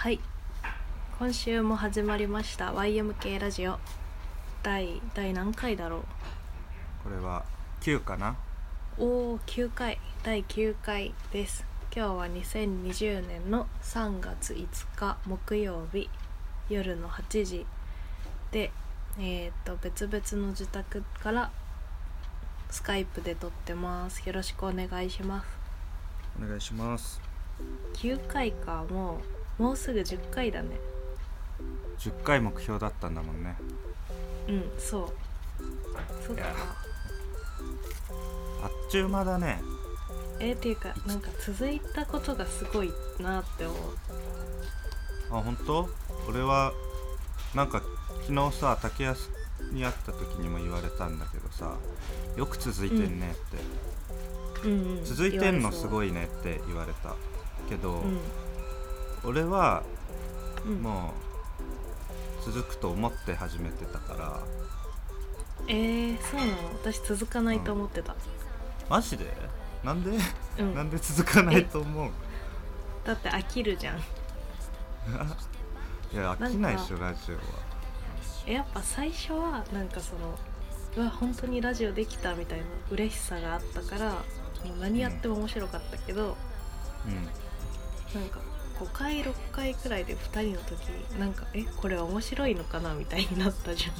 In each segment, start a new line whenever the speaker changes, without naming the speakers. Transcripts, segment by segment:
はい。今週も始まりました YMK ラジオ。第第何回だろう？
これは9かな？
おお9回。第9回です。今日は2020年の3月5日木曜日夜の8時。でえっ、と別々の自宅からスカイプで撮ってます。よろしくお願いします。
お願いします。
9回かもうもうすぐ10回だね。
10回目標だったんだもんね。
うんそう。そっか
あっちゅう間だね。
えー、っていうかなんか続いたことがすごいなって思う。
あ本当？俺はなんか昨日さ竹安に会った時にも言われたんだけどさよく続いてんねって、
うん。うん
続いてんのす
い
ごいねって言われたけど、
うん
俺は
うん。
もう続くと思って始めてたから。
えー、そうなの？私続かないと思ってた、
マジで？なんで、
うん。
なんで続かないと思う？
だって飽きるじゃん。
いや飽きないでしょラジオは。
えやっぱ最初はなんかそのうわ本当にラジオできたみたいな嬉しさがあったからもう何やっても面白かったけど、
うん。
なんか5回6回くらいで2人の時なんかえこれは面白いのかなみたいになったじゃん。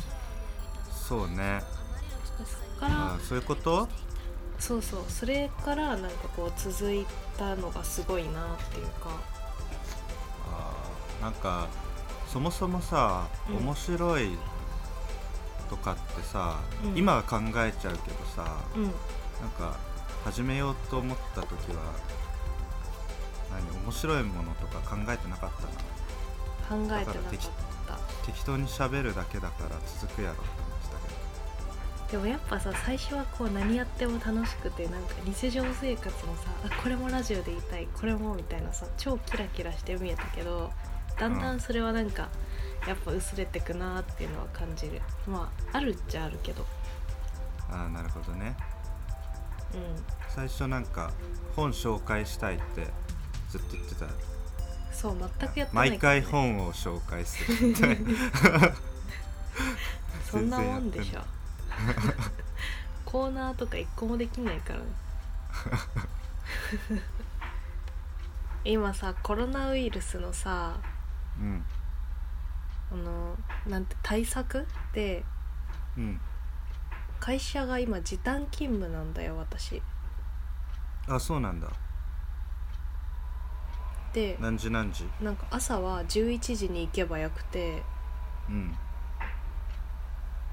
そうね。
そっから
あそういうこと？
そうそう。それからなんかこう続いたのがすごいなっていうか。
あーなんかそもそもさ、
うん。
面白いとかってさ、
うん。
今は考えちゃうけどさ、
うん。
なんか始めようと思った時は何面白いものとか考えてなかったな
考えてなかった。
適当に喋るだけだから続くやろって思ってたけ
でもやっぱさ最初はこう何やっても楽しくてなんか日常生活もさあこれもラジオで言いたいこれもみたいなさ超キラキラして見えたけどだんだんそれはなんか、やっぱ薄れてくなーっていうのは感じる。まああるっちゃあるけど。
どああなるほどね。
うん。
最初なんか本紹介したいってずっと言ってた。
そう全くやってない。ね
回本を紹介するみたいな。
そんなもんでしょ。コーナーとか一個もできないから。ね 今さコロナウイルスのさ
うん。
あのなんて対策で
うん。
会社が今時短勤務なんだよ私。
あそうなんだ
で
何時何時？
なんか朝は11時に行けばよくて。
うん。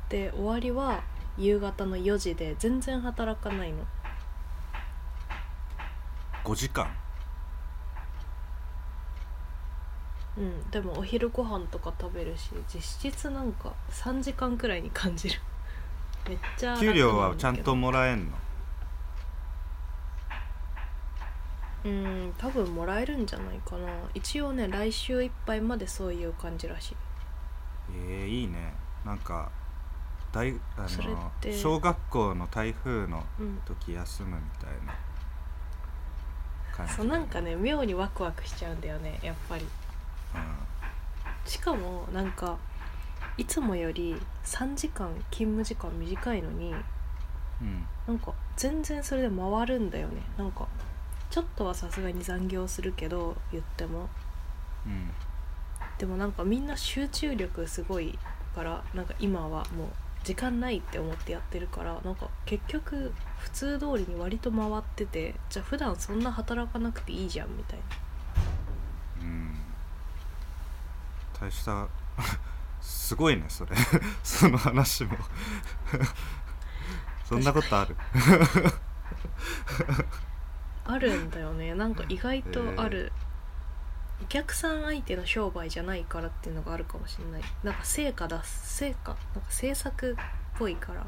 で終わりは夕方の4時で全然働かないの。
5時間？
うんでもお昼ご飯とか食べるし実質なんか3時間くらいに感じる。めっちゃ楽
給料
なんだけど。
はちゃんともらえんの？
うん多分もらえるんじゃないかな。一応ね来週いっぱいまでそういう感じらしい。
えー、いいね。なんか大あ
それっ
の
て
小学校の台風の
うん。
時休むみたいな感じ
そうなんかね妙にワクワクしちゃうんだよねやっぱり。しかもなんかいつもより3時間勤務時間短いのに
うん、うん。
なんか全然それで回るんだよね。なんかちょっとはさすがに残業するけど言っても。
うん。
でもなんかみんな集中力すごいからなんか今はもう時間ないって思ってやってるからなんか結局普通通りに割と回っててじゃあ普段そんな働かなくていいじゃんみたいな。
うん。大した すごいねそれ。その話も。そんなことある？
あるんだよね。なんか意外とある、お客さん相手の商売じゃないからっていうのがあるかもしれない。なんか成果出す成果なんか制作っぽいから。か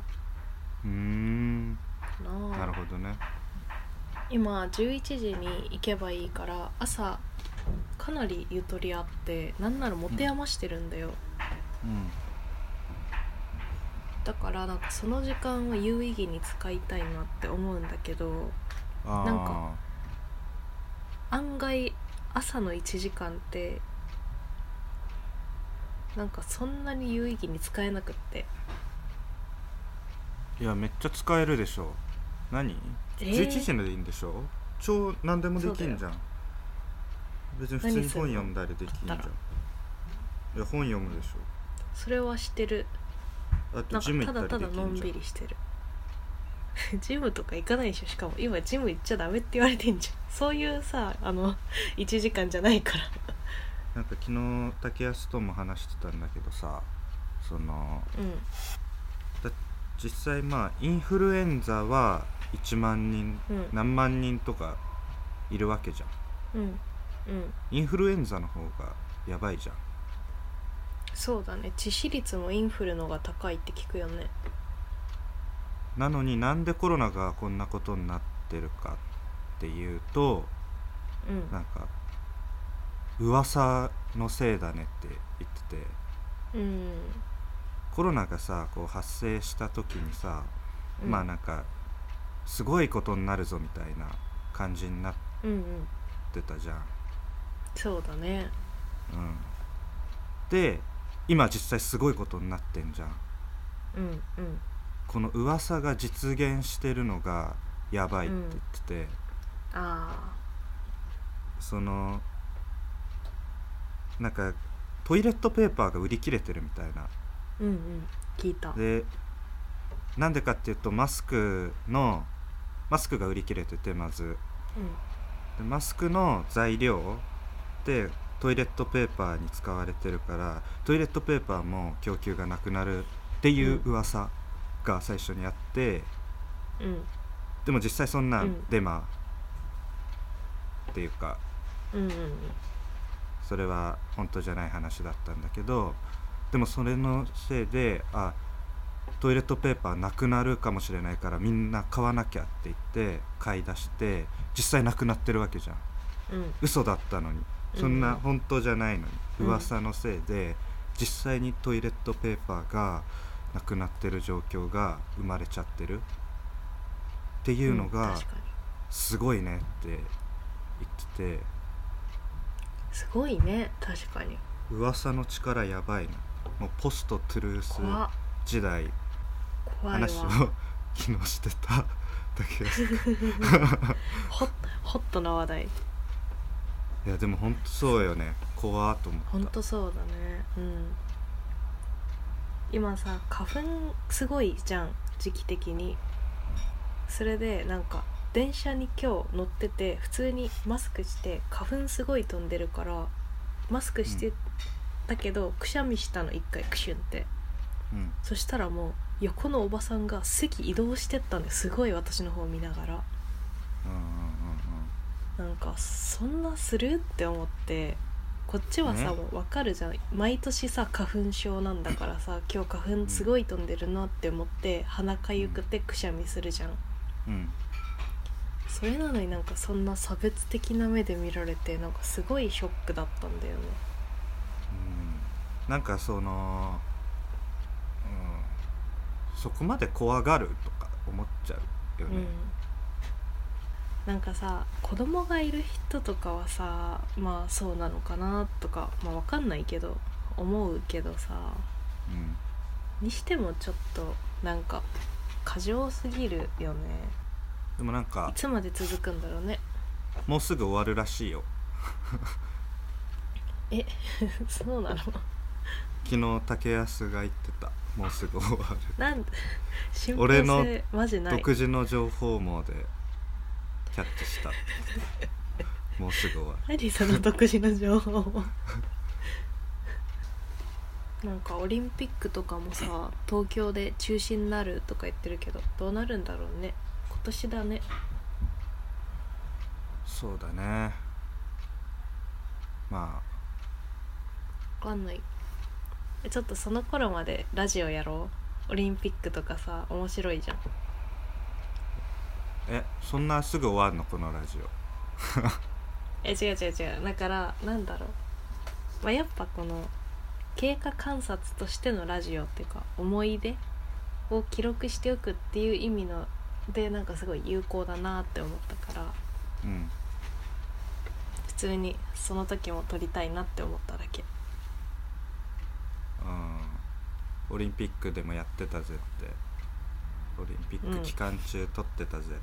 うーん。
な。
なるほどね。
今11時に行けばいいから朝かなりゆとりあってなんなら持て余してるんだよ、
うん。
だからなんかその時間を有意義に使いたいなって思うんだけど
あー。
なんか案外朝の1時間ってなんかそんなに有意義に使えなくって。
いやめっちゃ使えるでしょ。何、
えー
？11時でいいんでしょ？超何でもできんじゃん。別に普通に
何するの？
本読んだりできんじゃん。い
だった。
や本読むでし
それはしてる。
ょあと
なん
ジム行った
かただただのんびりしてる ジムとか行かないでしょ。しかも今ジム行っちゃダメって言われてんじゃん。そういうさあの 1時間じゃないから。
なんか昨日竹安とも話してたんだけどさその
うん。
実際まあインフルエンザは1万人、
うん。
何万人とかいるわけじゃん。
うん。うん。
インフルエンザの方がやばいじゃん。
そうだね。致死率もインフルのが高いって聞くよね
なのになんでコロナがこんなことになってるかっていうと
うん。
なんか噂のせいだねって言ってて。
うん。
コロナがさこう発生した時にさ、
うん。
まあなんかすごいことになるぞみたいな感じになっ
うん。うん
てたじゃん。
そうだね。
うん、で今実際すごいことになってんじゃん。
うんうん
この噂が実現してるのがやばいって言ってて、
あ
そのなんかトイレットペーパーが売り切れてるみたいな。
あうんうん。聞いた。
でなんでかっていうとマスクのマスクが売り切れててまず。でマスクの材料でトイレットペーパーに使われてるからトイレットペーパーも供給がなくなるっていう噂が最初にあって、
うん。うん
でも実際そんな
うん。
デマっていうか
うんうん
それは本当じゃない話だったんだけどでもそれのせいであトイレットペーパーなくなるかもしれないからみんな買わなきゃって言って買い出して実際なくなってるわけじゃん。
うん。
嘘だったのに。そんなん本当じゃないのに、
うん。
噂のせいで実際にトイレットペーパーがなくなってる状況が生まれちゃってるっていうの
ん
がすごいねって言ってて。
すごいね確かに。
噂の力やばいな。もうポストトゥルース時代。話を昨日してた。竹安
ホッホットな話題。
いやでも本当そうよね。怖っと思った。
ほんとそうだね。うん今さ花粉すごいじゃん時期的に。それでなんか電車に今日乗ってて普通にマスクして花粉すごい飛んでるからマスクしてたけど、くしゃみしたの一回クシュンって。
うん。
そしたらもう横のおばさんが席移動してったんですごい私の方見ながら。
うんうんうん。
なんかそんなするって思ってこっちはさ、分かるじゃん。毎年さ花粉症なんだからさ今日花粉すごい飛んでるなって思って鼻かゆくてくしゃみするじゃん。
うん。
それなのになんかそんな差別的な目で見られてなんかすごいショックだったんだよね。
うん。なんかその、うん、そこまで怖がるとか思っちゃうよね、
うんなんかさ子供がいる人とかはさまあそうなのかなとかまあ分かんないけど思うけどさ
うん。
にしてもちょっとなんか過剰すぎるよね。
でもなんか
いつまで続くんだろうね。
もうすぐ終わるらしいよ。
え そうなの？
昨日竹安が言ってた。もうすぐ終わる。
なん
俺の
性マジない。
独自の情報網でキャッチした。もうすぐ終わる。
何その独自の情報 なんかオリンピックとかもさ東京で中止になるとか言ってるけどどうなるんだろうね。今年だね。
そうだね。ま
わかんない。えちょっとその頃までラジオやろう。オリンピックとかさ面白いじゃん。
あえそんなすぐ終わるの？このラジオ。
え違う違う違う。だからなんだろう、まあ、やっぱこの経過観察としてのラジオっていうか思い出を記録しておくっていう意味のでなんかすごい有効だなって思ったから
うん。
普通にその時も撮りたいなって思っただけ。
オリンピックでもやってたぜってオリンピック期間中撮ってたぜって、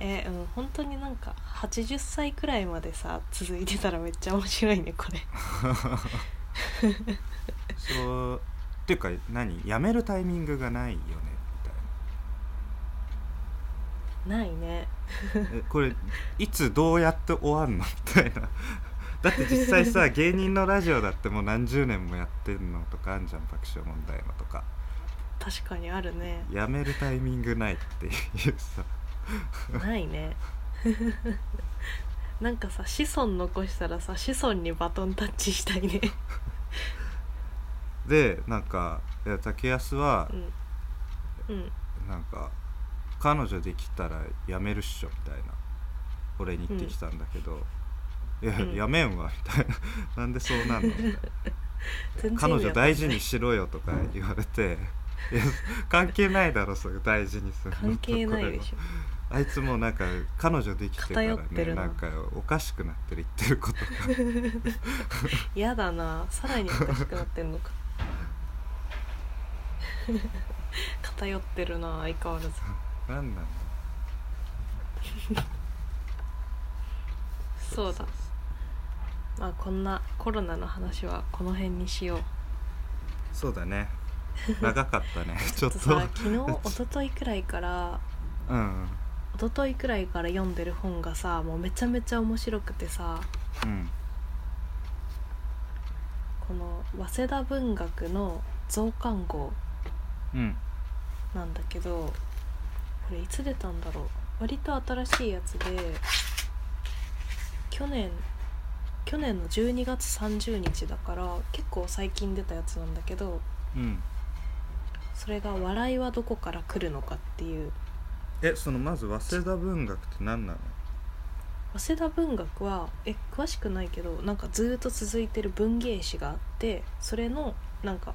えー、うん本当になんか80歳くらいまでさ続いてたらめっちゃ面白いねこれ。
そうっていうか何？やめるタイミングがないよねみ
ないね
たいなえこれいつどうやって終わんの？みたいな。だって実際さ芸人のラジオだってもう何十年もやってんのとかあんじゃん爆笑問題のとか
確かにあるね。
やめるタイミングないっていうさ。
ないね。なんかさ子孫残したらさ子孫にバトンタッチしたいね。
でなんか竹安は
うん。うん。
なんか彼女できたらやめるっしょみたいな。俺に言ってきたんだけど、いや、
うん。
やめんわみたいな。なんでそうなんのみたいな。彼女大事にしろよとか言われて 関係ないだろそれ大事にするの。
関係ないでしょ。
ょあいつもうなんか彼女できてからねな。んかおかしくなってる言ってることが。
嫌だな。さらにおかしくなってんのか。偏ってるな相変わらず。
なんなんだ。
そうだ。まあこんなコロナの話はこの辺にしよう。
そうだね 長かったね。ちょっと。
さ昨日一昨日くらいから
うん。
一昨日くらいから読んでる本がさもうめちゃめちゃ面白くてさ
うん。
この早稲田文学の増刊号
うん。
なんだけどこれいつ出たんだろう。割と新しいやつで去年去年の12月30日だから結構最近出たやつなんだけど
うん
それが「笑いはどこから来るのか」っていう。
えそのまず早稲田文学って何なの？
早稲田文学はえ詳しくないけどなんかずーっと続いてる文芸誌があってそれのなんか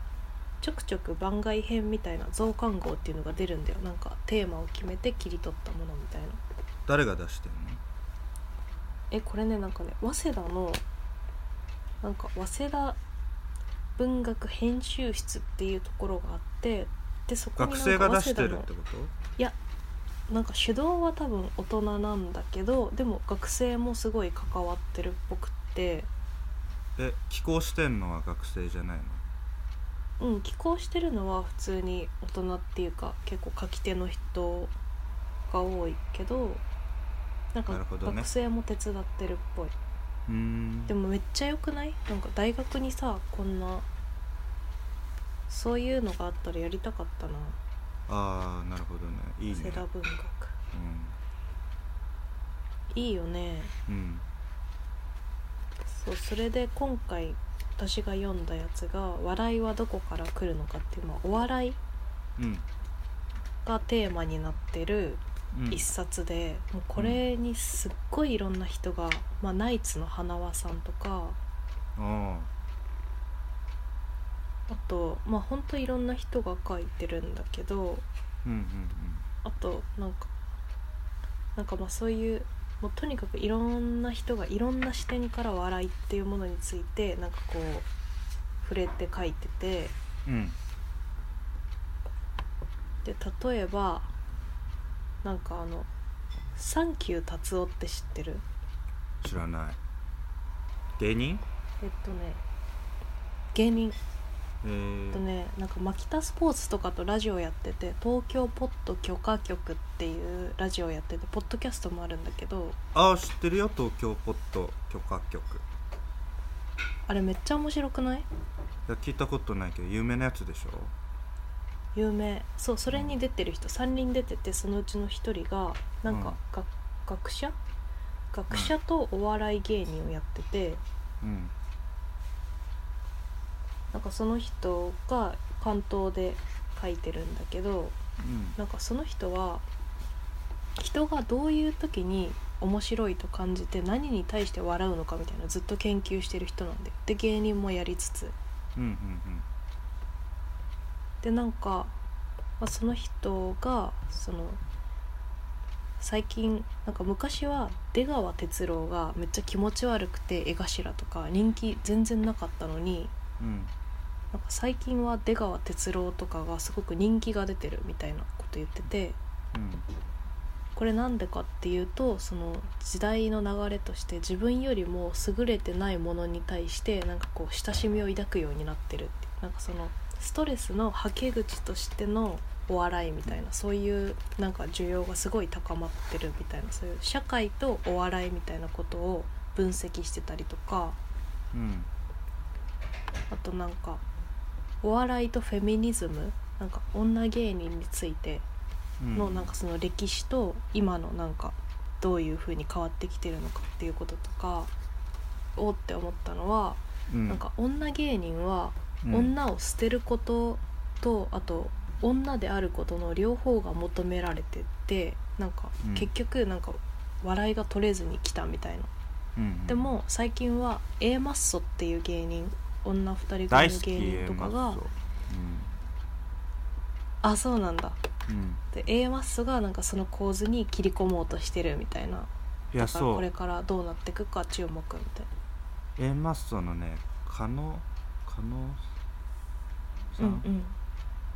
ちょくちょく番外編みたいな増刊号っていうのが出るんだよ。なんかテーマを決めて切り取ったものみたいな。
誰が出してんの？
えこれねなんかね早稲田のなんか早稲田文学編集室っていうところがあってでそこに
学生が出してるってこと？
なんか主導は多分大人なんだけどでも学生もすごい関わってるっぽくって。
え寄稿してんのは学生じゃないの？
うん寄稿してるのは普通に大人っていうか結構書き手の人が多いけどなんか学生も手伝ってるっぽい、
うーん。
でもめっちゃ良くない？なんか大学にさこんなそういうのがあったらやりたかったな。
ああなるほどね。いいね。
文学。
う
いいよね。
ん、うん、
そうそれで今回私が読んだやつが「笑いはどこから来るのか」っていう、まあ、お笑い
うん。
がテーマになってる
うん
一冊で、もうこれにすっごいいろんな人が、まあ、ナイツの花輪さんとか
あ
あとまあほんといろんな人が書いてるんだけど
ーうんうん。
あとなんかなんかまあそういうもうとにかくいろんな人がいろんな視点から笑いっていうものについてなんかこう触れて書いてて。
うんうん。
で例えばなんかあの「サンキュー達夫」って知ってる？
知らない。芸人？
えっとね芸人。
え
えっと
ー、
ねなんかマキタスポーツとかとラジオやってて東京ポッド許可局っていうラジオやっててポッドキャストもあるんだけど
ああ知ってるよ東京ポッド許可局。い
あれめっちゃ面白くない
や聞いたことないけど有名なやつでしょ？
有名。そうそれに出てる人。3人出ててそのうちの1人がなんか、が学者？学者とお笑い芸人をやってて、
うん。
なんかその人が関東で書いてるんだけど
うん。
なんかその人は人がどういう時に面白いと感じて何に対して笑うのかみたいなのずっと研究してる人なんだよ。で芸人もやりつつ。
うんうん
でなんか、まあ、その人がその最近なんか昔は出川哲朗がめっちゃ気持ち悪くて絵頭とか人気全然なかったのに
うん。うん
なんか最近は出川哲朗とかがすごく人気が出てるみたいなこと言っててこれなんでかっていうとその時代の流れとして自分よりも優れてないものに対してなんかこう親しみを抱くようになってるって。なんかそのストレスのはけ口としてのお笑いみたいなそういうなんか需要がすごい高まってるみたいなそういう社会とお笑いみたいなことを分析してたりとか
うん。
あとなんかお笑いとフェミニズムなんか女芸人について
うん。
のなんかその歴史と今のなんかどういう風に変わってきてるのかっていうこととかおって思ったのは、
うん。
なんか女芸人は
うん
女を捨てることとあと女であることの両方が求められててなんか
うん。
結局なんか笑いが取れずに来たみたいな、
うん
でも最近は A マッソっていう芸人女2人組
大好き
の芸人とかがあそうなんだ。
うん。うん
で A マッソがなんかその構図に切り込もうとしてるみたいな。いだからこれからどうなっていくか注目みたい
A マッソのね加納加納さ
うん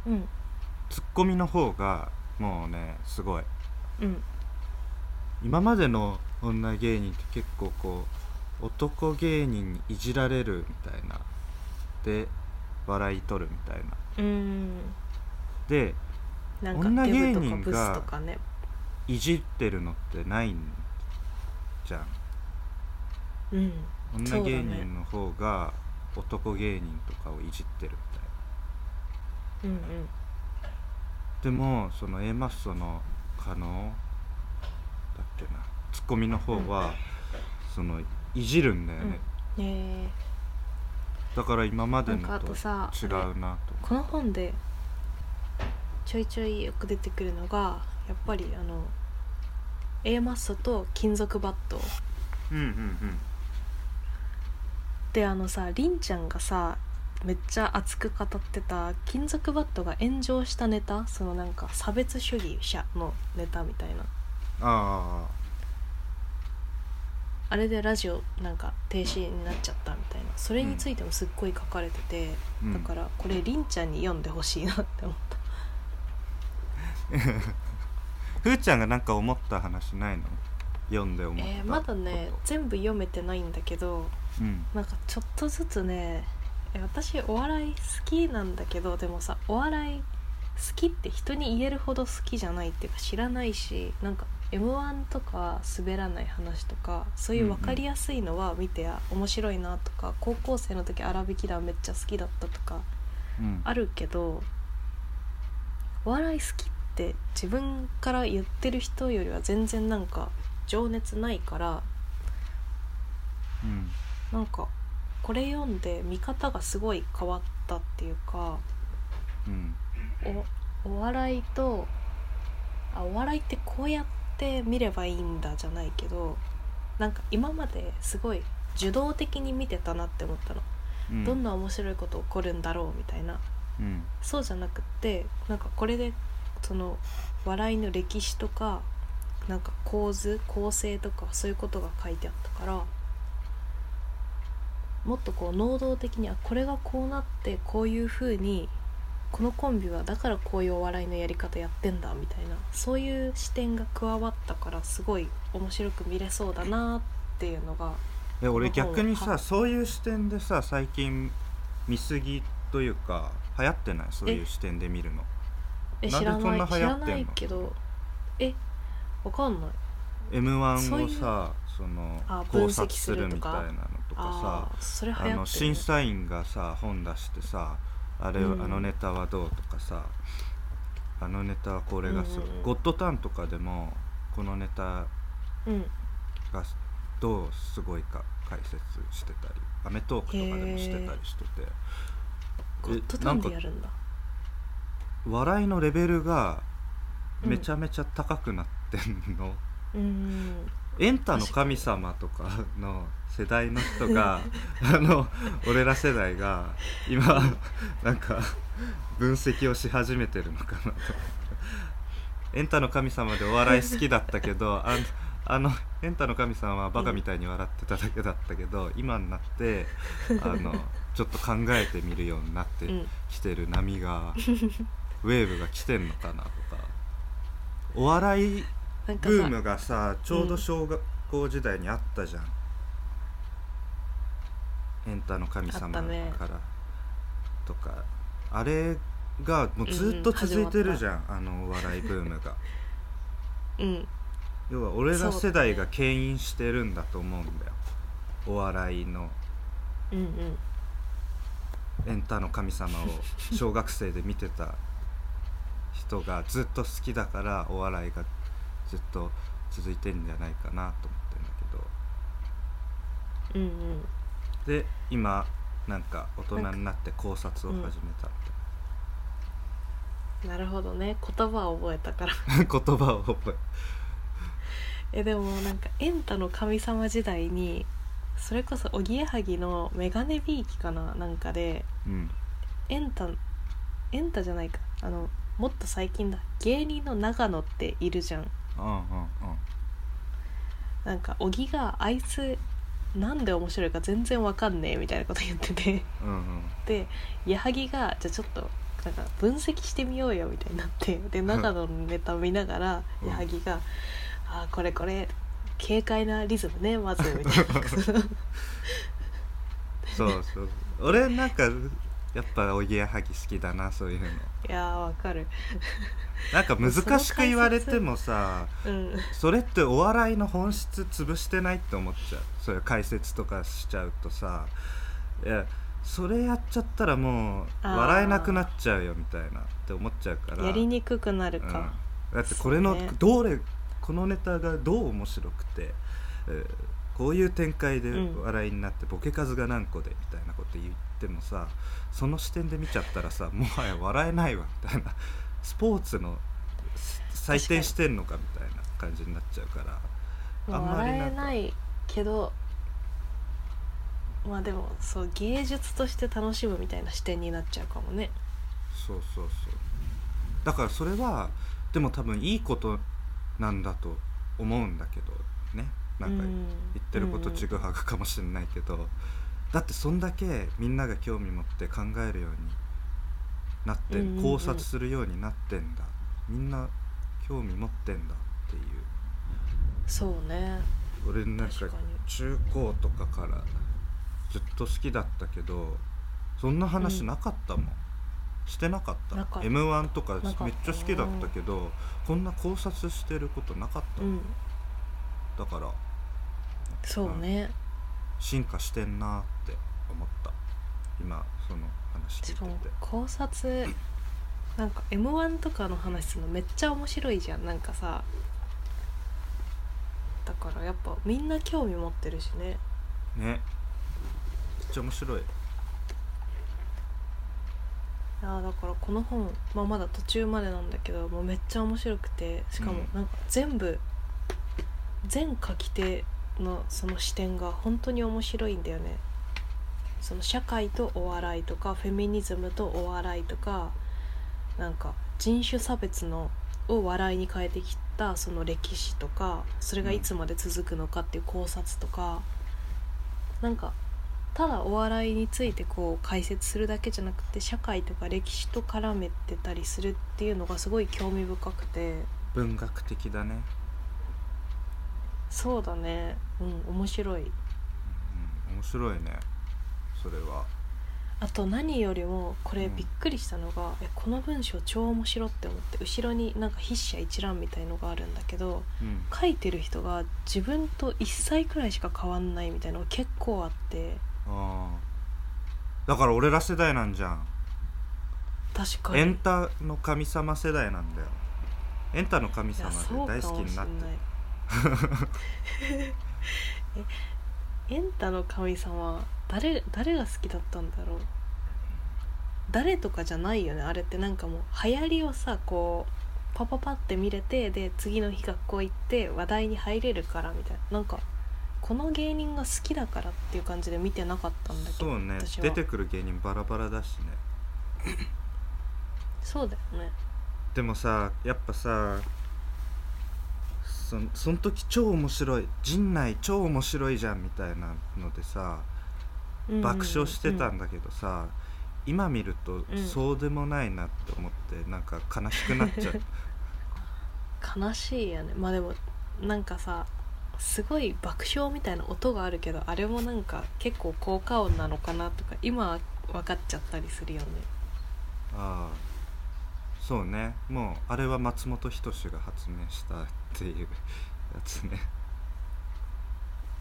うん。うん。
ツッコミの方がもうねすごい。
うん。
今までの女芸人って結構こう男芸人にいじられるみたいな。で笑い取るみたいな。
うん。
で女芸人がいじってるのってないんじゃん。
うん。
女芸人の方が男芸人とかをいじってる
うんうん。
でもその A マッソの加納だっけな。ツッコミの方は、そのいじるんだよね、
え。
だから今までの
なんかあと
と
さ
違うなと。
この本でちょいちょいよく出てくるのがやっぱりあの A マッソと金属バット。
うんうん
であのさりんちゃんがさめっちゃ熱く語ってた金属バットが炎上したネタそのなんか差別主義者のネタみたいな。
うんあ
あれでラジオなんか停止になっちゃったみたいな。それについてもすっごい書かれてて、
うん。
だからこれりんちゃんに読んでほしいなって思った。
あ ふーちゃんがなんか思った話ないの？読んで思った
えーまだね
こ
全部読めてないんだけど
とうん。
なんかちょっとずつねえ私お笑い好きなんだけどでもさお笑い好きって人に言えるほど好きじゃないっていうか知らないしなんか m 1とか滑らない話とかそういう分かりやすいのは見てあ面白いなとか高校生の時荒引き団めっちゃ好きだったとか
うん。
あるけどお笑い好きって自分から言ってる人よりは全然なんか情熱ないから
うん。
なんかこれ読んで見方がすごい変わったっていうか
うん。
おお笑いとあお笑いってこうやって見ればいいんだじゃないけどなんか今まですごい受動的に見てたなって思ったの、
うん。
どんな面白いこと起こるんだろうみたいな。
うん。
そうじゃなくってなんかこれでその笑いの歴史とかなんか構図構成とかそういうことが書いてあったからもっとこう能動的にあこれがこうなってこういう風にこのコンビはだからこういうお笑いのやり方やってんだみたいなそういう視点が加わったからすごい面白く見れそうだなっていうのが
え俺逆に
は
さそういう視点でさ最近見過ぎというか流行ってない？そういう視点で見るの。なんで
え知ら
そんな
ない。知ら
流行ってんの？
ないけどえわかんない。
m 1
そういう
をさその
あ
考
分析
察するみたいなの。とかさあの審査員がさ本出してさあれ、
うん。
あのネタはどうとかさあのネタはこれがすごい、
うん
ゴッドタンとかでもこのネタ
うん。
がどうすごいか解説してたり『アメトーク』とかでもしてたりしてて。
ゴッドタンでやるんだ。
笑いのレベルがめちゃめちゃ高くなってんの、
うん
エンタの神様とかの世代の人が あの俺ら世代が今なんか分析をし始めてるのかなと。エンタの神様でお笑い好きだったけどああのエンタの神様はバカみたいに笑ってただけだったけど、今になってあのちょっと考えてみるようになって
うん
きてる波が、ウェーブが来てんのかなとか。お笑いブームがさちょうど小学校時代にあったじゃん、エンタの神様から、とか。あれがもうずっと続いてるじゃん、あのお笑いブームが。
うん。
要は俺ら世代が牽引してるんだと思うんだよ。お笑いの。
うんうん。
エンタの神様を小学生で見てた人がずっと好きだからお笑いがずっと続いてんじゃないかなと思ってんだ
うんうん。
けどで今なんか大人になって考察を始めたみ
なるほどね。言葉を覚えたから。
言葉を覚え。
えでもなんかエンタの神様時代にそれこそおぎやはぎのメガネビーキかななんかで
うん。
エンタエンタじゃないか。あのもっと最近だ。芸人の長野っているじゃん。
うんうんうん。
なんか小木があいつなんで面白いか全然わかんねえみたいなこと言ってて。
うんうん。
で矢作がじゃあちょっとなんか分析してみようよみたいになってで長野のネタ見ながら
うん。
矢作が「ああこれこれ軽快なリズムねまず」みたいな。
そうそう。俺なんかやっぱおぎやはぎ好きだなそういうの。
いやーわかる。
なんか難しく言われてもさ
うん。
それってお笑いの本質潰してないって思っちゃう。そういう解説とかしちゃうとさいやそれやっちゃったらもう笑えなくなっちゃうよみたいなって思っちゃうから。
やりにくくなる
うん。
か、
だってこれの
ね。
どれこのネタがどう面白くて、えーこういう展開で
うん。
笑いになってボケ数が何個でみたいなこと言ってもさその視点で見ちゃったらさもはや笑えないわみたいな。スポーツのす採点してんのかみたいな感じになっちゃうから。あん
ま
り
笑えないけどまあでもそう芸術として楽しむみたいな視点になっちゃうかもね。
そうそうそう。だからそれはでも多分いいことなんだと思うんだけどね。なんか
うん。
言ってることちぐはぐかもしれないけど、だってそんだけみんなが興味持って考えるようになって、
うんうんうん。
考察するようになってんだ。みんな興味持ってんだっていう。
そうね。
俺なんか
確かに
中高とかからずっと好きだったけどそんな話なかったもん、してなかった。
なかった。
m 1とか
なかった。
めっちゃ好きだったけどこんな考察してることなかったもん、
うん。
だから
そうね
進化してんなって思った。今その話聞い
して。
て
考察。なんか m 1とかの話するのめっちゃ面白いじゃん。なんかさ。だからやっぱみんな興味持ってるしね。
ね。めっちゃ面白い。
いやーだからこの本、まあ、まだ途中までなんだけどもうめっちゃ面白くて。しかも
うん。
なんか全部、全書き手のその視点が本当に面白いんだよね。その社会とお笑いとかフェミニズムとお笑いとかなんか人種差別のを笑いに変えてきたその歴史とかそれがいつまで続くのかっていう考察とか、なんかただお笑いについてこう解説するだけじゃなくて社会とか歴史と絡めてたりするっていうのがすごい興味深くて。
文学的だね、
そうだね。うん面白い。
うん、面白いね。それは。
あと何よりもこれ
うん
びっくりしたのが、えこの文章超面白って思って後ろになんか筆者一覧みたいのがあるんだけど
うん。
書いてる人が自分と1歳くらいしか変わんないみたいなのが結構あって。
あー。だから俺ら世代なんじゃん。
確かに。
エンタの神様世代なんだよ。エンタの神様
そう
で大好きになって。
ない えエンタの神様誰誰が好きだったんだろう？誰とかじゃないよねあれってなんかもう流行りをさこうパパパって見れてで次の日学校行って話題に入れるからみたいな。なんかこの芸人が好きだからっていう感じで見てなかったんだけど
そうね。出てくる芸人バラバラだしね。
そうだよね。
でもさやっぱさそんその時超面白い陣内超面白いじゃんみたいなのでさ
うん。
爆笑してたんだけどさ、今見ると
うん。
そうでもないなって思ってなんか悲しくなっちゃう。
悲しいよね。まあでもなんかさすごい爆笑みたいな音があるけどあれもなんか結構効果音なのかなとか今は分かっちゃったりするよね。
ああ。そうね。もうあれは松本人志が発明したっていうやつね。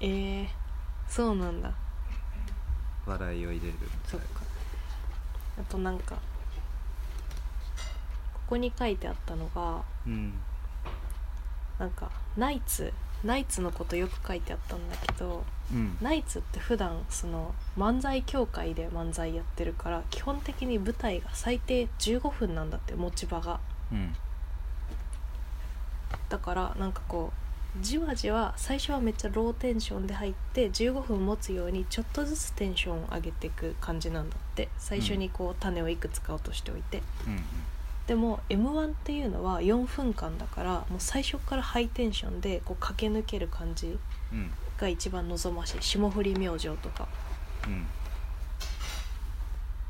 えー、そうなんだ。
笑いを入れる
そっか。あとなんかここに書いてあったのが
うん。
なんかナイツナイツのことよく書いてあったんだけど
うん。
ナイツって普段その漫才協会で漫才やってるから基本的に舞台が最低15分なんだって持ち場が。
うん
だからなんかこうじわじわ最初はめっちゃローテンションで入って15分持つようにちょっとずつテンションを上げていく感じなんだって。最初にこう種をいくつか落としておいて。
うん
でも m 1っていうのは4分間だからもう最初からハイテンションでこう駆け抜ける感じ
うん
が一番望ましい。霜降り明星とか。
うん。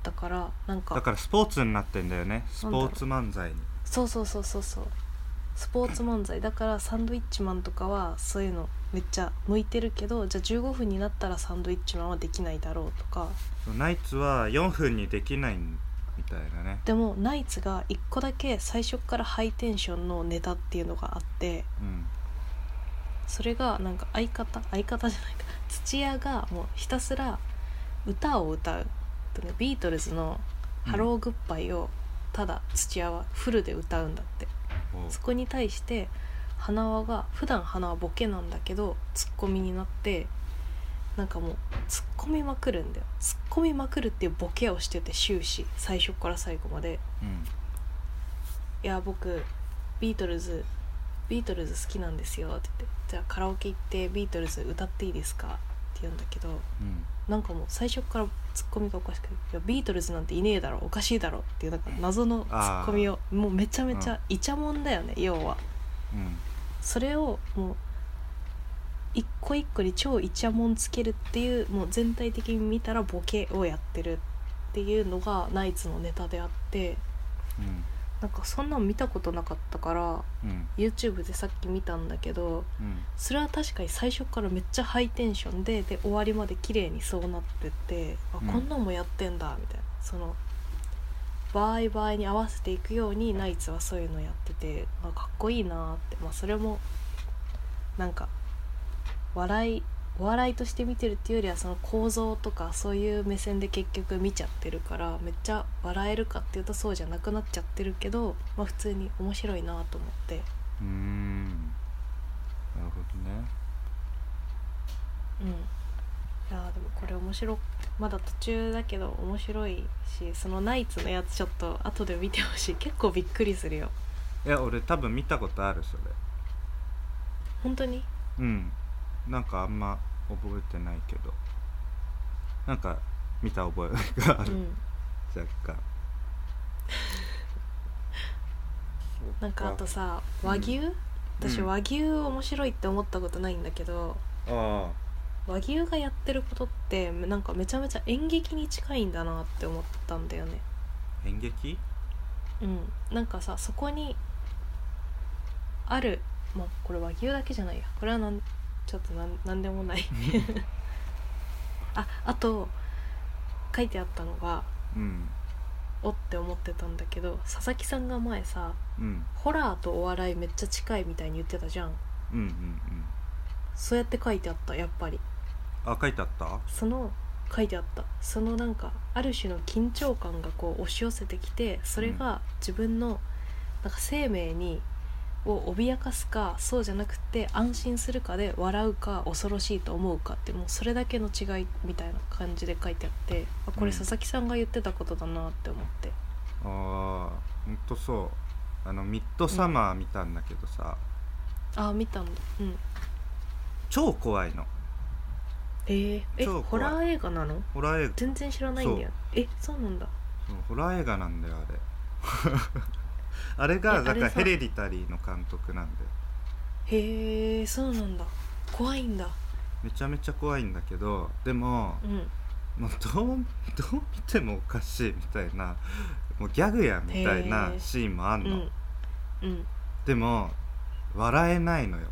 だからなんか
だからスポーツになってんだよね。スポーツ漫才に。
そうそうそうそうそうスポーツ漫才だからサンドイッチマンとかはそういうのめっちゃ向いてるけどじゃあ15分になったらサンドイッチマンはできないだろうとか。
ナイツは4分にできないみたいなね。
でもナイツが1個だけ最初からハイテンションのネタっていうのがあって
うん。
それがなんか相方相方じゃないか。土屋がもうひたすら歌を歌う。とねビートルズの「ハローグッバイ」をただ土屋はフルで歌うんだってそこに対して花輪が普段花輪ボケなんだけどツッコミになってなんかもうツッコみまくるんだよ。ツッコみまくるっていうボケをしてて終始最初から最後まで。
うん「
いや僕ビートルズビートルズ好きなんですよ」って言って「じゃあカラオケ行ってビートルズ歌っていいですか?」って言うんだけど
うん。
なんかもう最初からツッコミがおかしくて「いやビートルズなんていねえだろおかしいだろ」っていうなんか謎のツッコミをもうめちゃめちゃイチャモンだよね要は。
うん。
それをもう一個一個に超イチャモンつけるっていうもう全体的に見たらボケをやってるっていうのがナイツのネタであって
うん
なんかそんなん見たことなかったから
うん。
YouTube でさっき見たんだけど
うん。
それは確かに最初からめっちゃハイテンションでで終わりまで綺麗にそうなっててあ
うん。
こんなんもやってんだみたいな。その場合場合に合わせていくようにナイツはそういうのやっててあかっこいいなって。まあそれもなんか笑いお笑いとして見てるっていうよりはその構造とかそういう目線で結局見ちゃってるからめっちゃ笑えるかっていうとそうじゃなくなっちゃってるけどまあ普通に面白いなと思って。
うーん。なるほどね。
うん。いやーでもこれ面白まだ途中だけど面白いしそのナイツのやつちょっと後で見てほしい。結構びっくりするよ。
いや俺多分見たことあるそれ。
本当に？
うんなんかあんま覚えてないけど。なんか見た覚えがある、
うん。
若干。
なんかあとさ和牛、私
うん。
和牛面白いって思ったことないんだけど、
あ
和牛がやってることってなんかめちゃめちゃ演劇に近いんだなって思ったんだよね。
あ演劇？
うん。なんかさそこにあるまあこれ和牛だけじゃないや。これはなんちょっとなんなんでもない。ああと書いてあったのが
うん。
おって思ってたんだけど佐々木さんが前さ
うん。
ホラーとお笑いめっちゃ近いみたいに言ってたじゃん。
うんうんうん。
そうやって書いてあったやっぱり。
あ書いてあった？
その書いてあった。そのなんかある種の緊張感がこう押し寄せてきてそれが自分のなんか生命にを脅かすかそうじゃなくて安心するかで笑うか恐ろしいと思うかってもうそれだけの違いみたいな感じで書いてあってあこれ
うん。
佐々木さんが言ってたことだなって思って、
ああほんとそう。あのミッドサマー見たんだけどさ、
ああ見たんだ。うん。
超怖いの。
えー、えホラー映画なの？
ホラー映画。
全然知らないんだよ。えそうなんだ。
ホラー映画なんだよあれあれがだかヘレディタリーの監督なんだよ
へえそうなんだ。怖いんだ。
めちゃめちゃ怖いんだけどでも
うん。
もうどう どう見てもおかしいみたいなもうギャグやんみたいなシーンもあんの、
うん。うん。
でも笑えないのよ。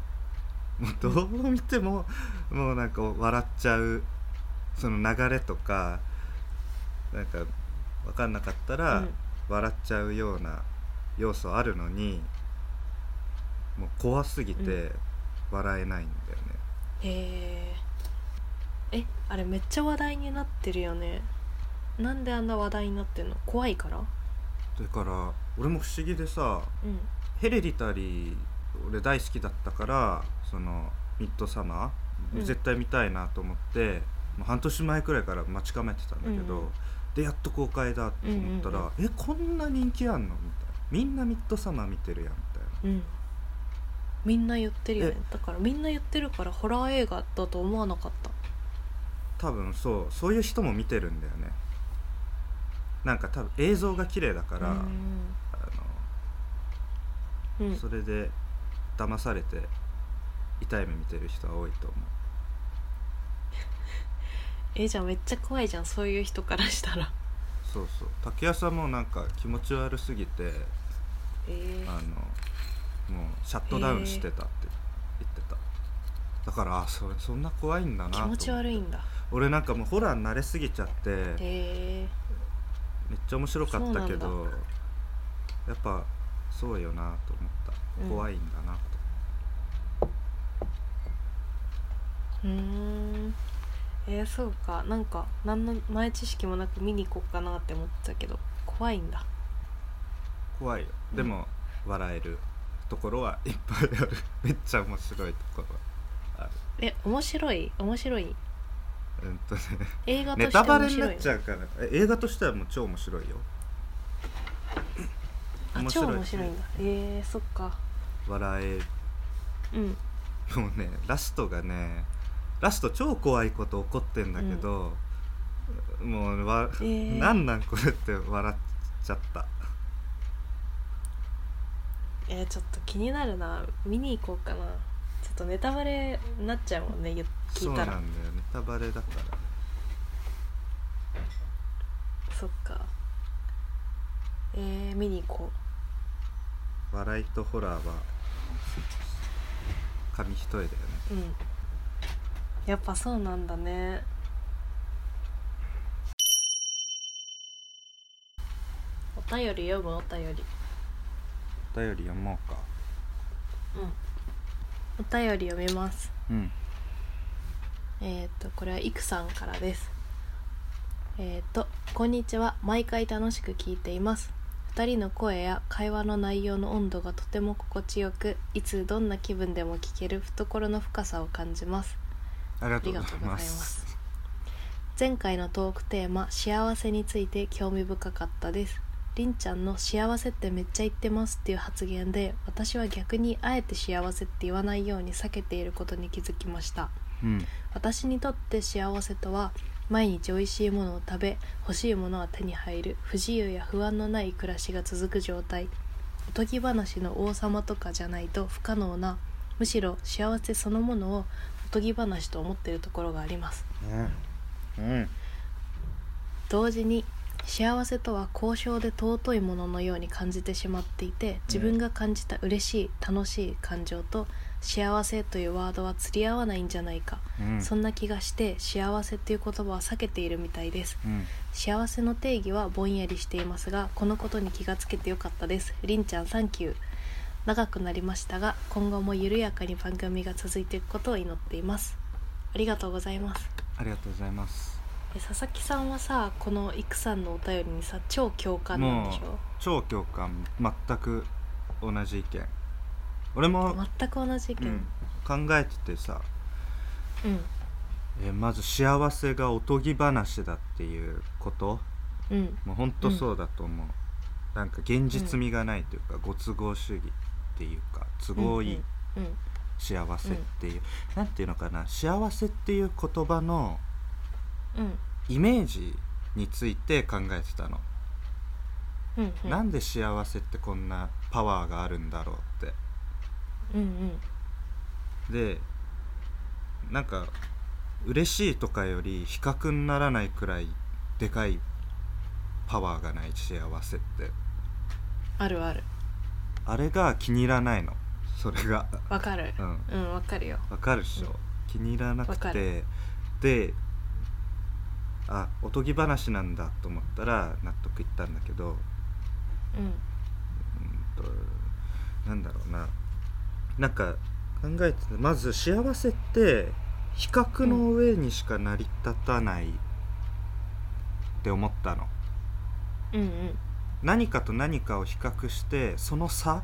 もうどう見てももうなんか笑っちゃうその流れとかなんか分かんなかったら
うん。
笑っちゃうような要素あるのにもう怖すぎて笑えないんだよね、
へええあれめっちゃ話題になってるよね。なんであんな話題になってんの？怖いから？
だから俺も不思議でさ
うん。
ヘレディタリー俺大好きだったからそのミッドサマー、
うん。
絶対見たいなと思ってもう半年前くらいから待ち構えてたんだけど、
うんうん。
でやっと公開だと思ったら、
うん。
えこんな人気あんの？みたいなみんなミッドサマー見てるやんみたいな。
うん。みんな言ってるよね。
え。
だからみんな言ってるからホラー映画だと思わなかった。
多分そう。そういう人も見てるんだよね。なんか多分映像が綺麗だから、
うん
あの
うん。
それで騙されて痛い目見てる人は多いと思う。
えじゃあめっちゃ怖いじゃんそういう人からしたら
そうそう。竹谷さんもなんか気持ち悪すぎて
え
あのもうシャットダウンしてたって言ってた。だからあそれそんな怖いんだな
気持ち悪いんだ。
俺なんかもうホラーに慣れすぎちゃって
へえ
めっちゃ面白かったけどやっぱそうよなと思った、
うん。
怖いんだなと。
うーんえー、そうか。なんか何の前知識もなく見に行こうかなって思ってたけど怖いんだ。
怖いよ。
うん。
でも笑えるところはいっぱいある。めっちゃ面白いところある。
え面白い？面白い？
うんとね。
映画と
ネ
して
タバレにな
面白い
っちゃうから。え映画としてはもう超面白いよ。
あ超面白いんだ。えー、そっか。
笑え
うん。
もうねラストがねラスト超怖いこと起こってんだけど、もうわ、
えー。
なんなんこれって笑っちゃった。
えー、ちょっと気になるな。見に行こうかな。ちょっとネタバレになっちゃうもんね言聞いたら。
そうなんだよネタバレだから
そっか。えー、見に行こ
笑いとホラーは紙一重だよね。
ううんやっぱそうなんだね。お便り読む？お便り。
お便り読もうか。
うん。お便り読みます。
うん。
えっ、とこれはイクさんからです。えっ、とこんにちは。毎回楽しく聞いています。2人の声や会話の内容の温度がとても心地よくいつどんな気分でも聞ける懐の深さを感じます
ありが
あ
とうございま
ます。す前回のトークテーマ幸せについて興味深かったです。りんちゃんの幸せってめっちゃ言ってますっていう発言で私は逆にあえて幸せって言わないように避けていることに気づきました。
うん。
私にとって幸せとは毎日おいしいものを食べ欲しいものは手に入る不自由や不安のない暮らしが続く状態。おとぎ話の王様とかじゃないと不可能なむしろ幸せそのものをおとぎ話と思っているところがあります。
うん。うん。
同時に幸せとは高尚で尊いもののように感じてしまっていて自分が感じた嬉しい楽しい感情と幸せというワードは釣り合わないんじゃないか。
うん。
そんな気がして幸せっていう言葉は避けているみたいです。
うん。
幸せの定義はぼんやりしていますがこのことに気がつけてよかったです。りんちゃんサンキュー長くなりましたが今後も緩やかに番組が続いていくことを祈っています。ありがとうございます。
ありがとうございます。
え佐々木さんはさこのイクさんのお便りにさ超共感なんでしょ？
超共感。全く同じ意見。俺も、
全く同じ意見。
うん、考えててさ
うん。
えまず幸せがおとぎ話だっていうこと？
うん。
もうほんとそうだと思う、なんか現実味がないというか、ご都合主義っていうか都合いい
うん
幸せっていう、なんていうのかな幸せっていう言葉の
うん。
イメージについて考えてたの、
うんうん。
なんで幸せってこんなパワーがあるんだろうって。
うんうん。
でなんか嬉しいとかより比較にならないくらいでかいパワーがない幸せって。
あるある
あれが気に入らないの。それが。
わかる。
うん。
うんわかるよ。
わかるっしょ、
うん。
気に入らなく
わか
てであおとぎ話なんだと思ったら納得いったんだけど。
うん。
うんとなんだろうな。なんか考えててまず幸せって比較の上にしか成り立たないって思ったの、
うんうん
何かと何かを比較してその差？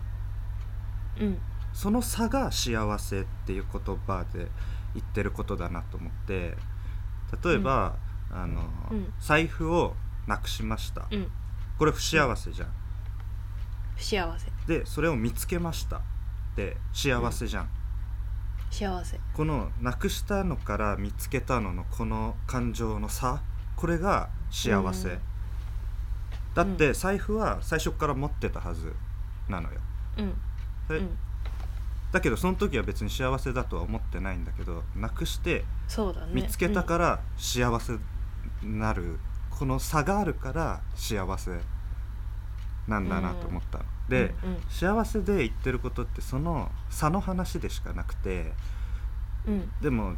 うん。
その差が幸せっていう言葉で言ってることだなと思って例えば、あの
うん。
財布をなくしました。
うん。
これ不幸せじゃん。
不幸せ。
でそれを見つけました。で幸せじゃん、
幸せ。
このなくしたのから見つけたののこの感情の差これが幸せ、
うん
だって財布は最初から持ってたはずなのよ。
うん。
で
うん。
だけどその時は別に幸せだとは思ってないんだけどなくして見つけたから幸せになる、この差があるから幸せなんだなと思ったの、
うん。
で、
うん
幸せで言ってることってその差の話でしかなくて
うんうん。
でも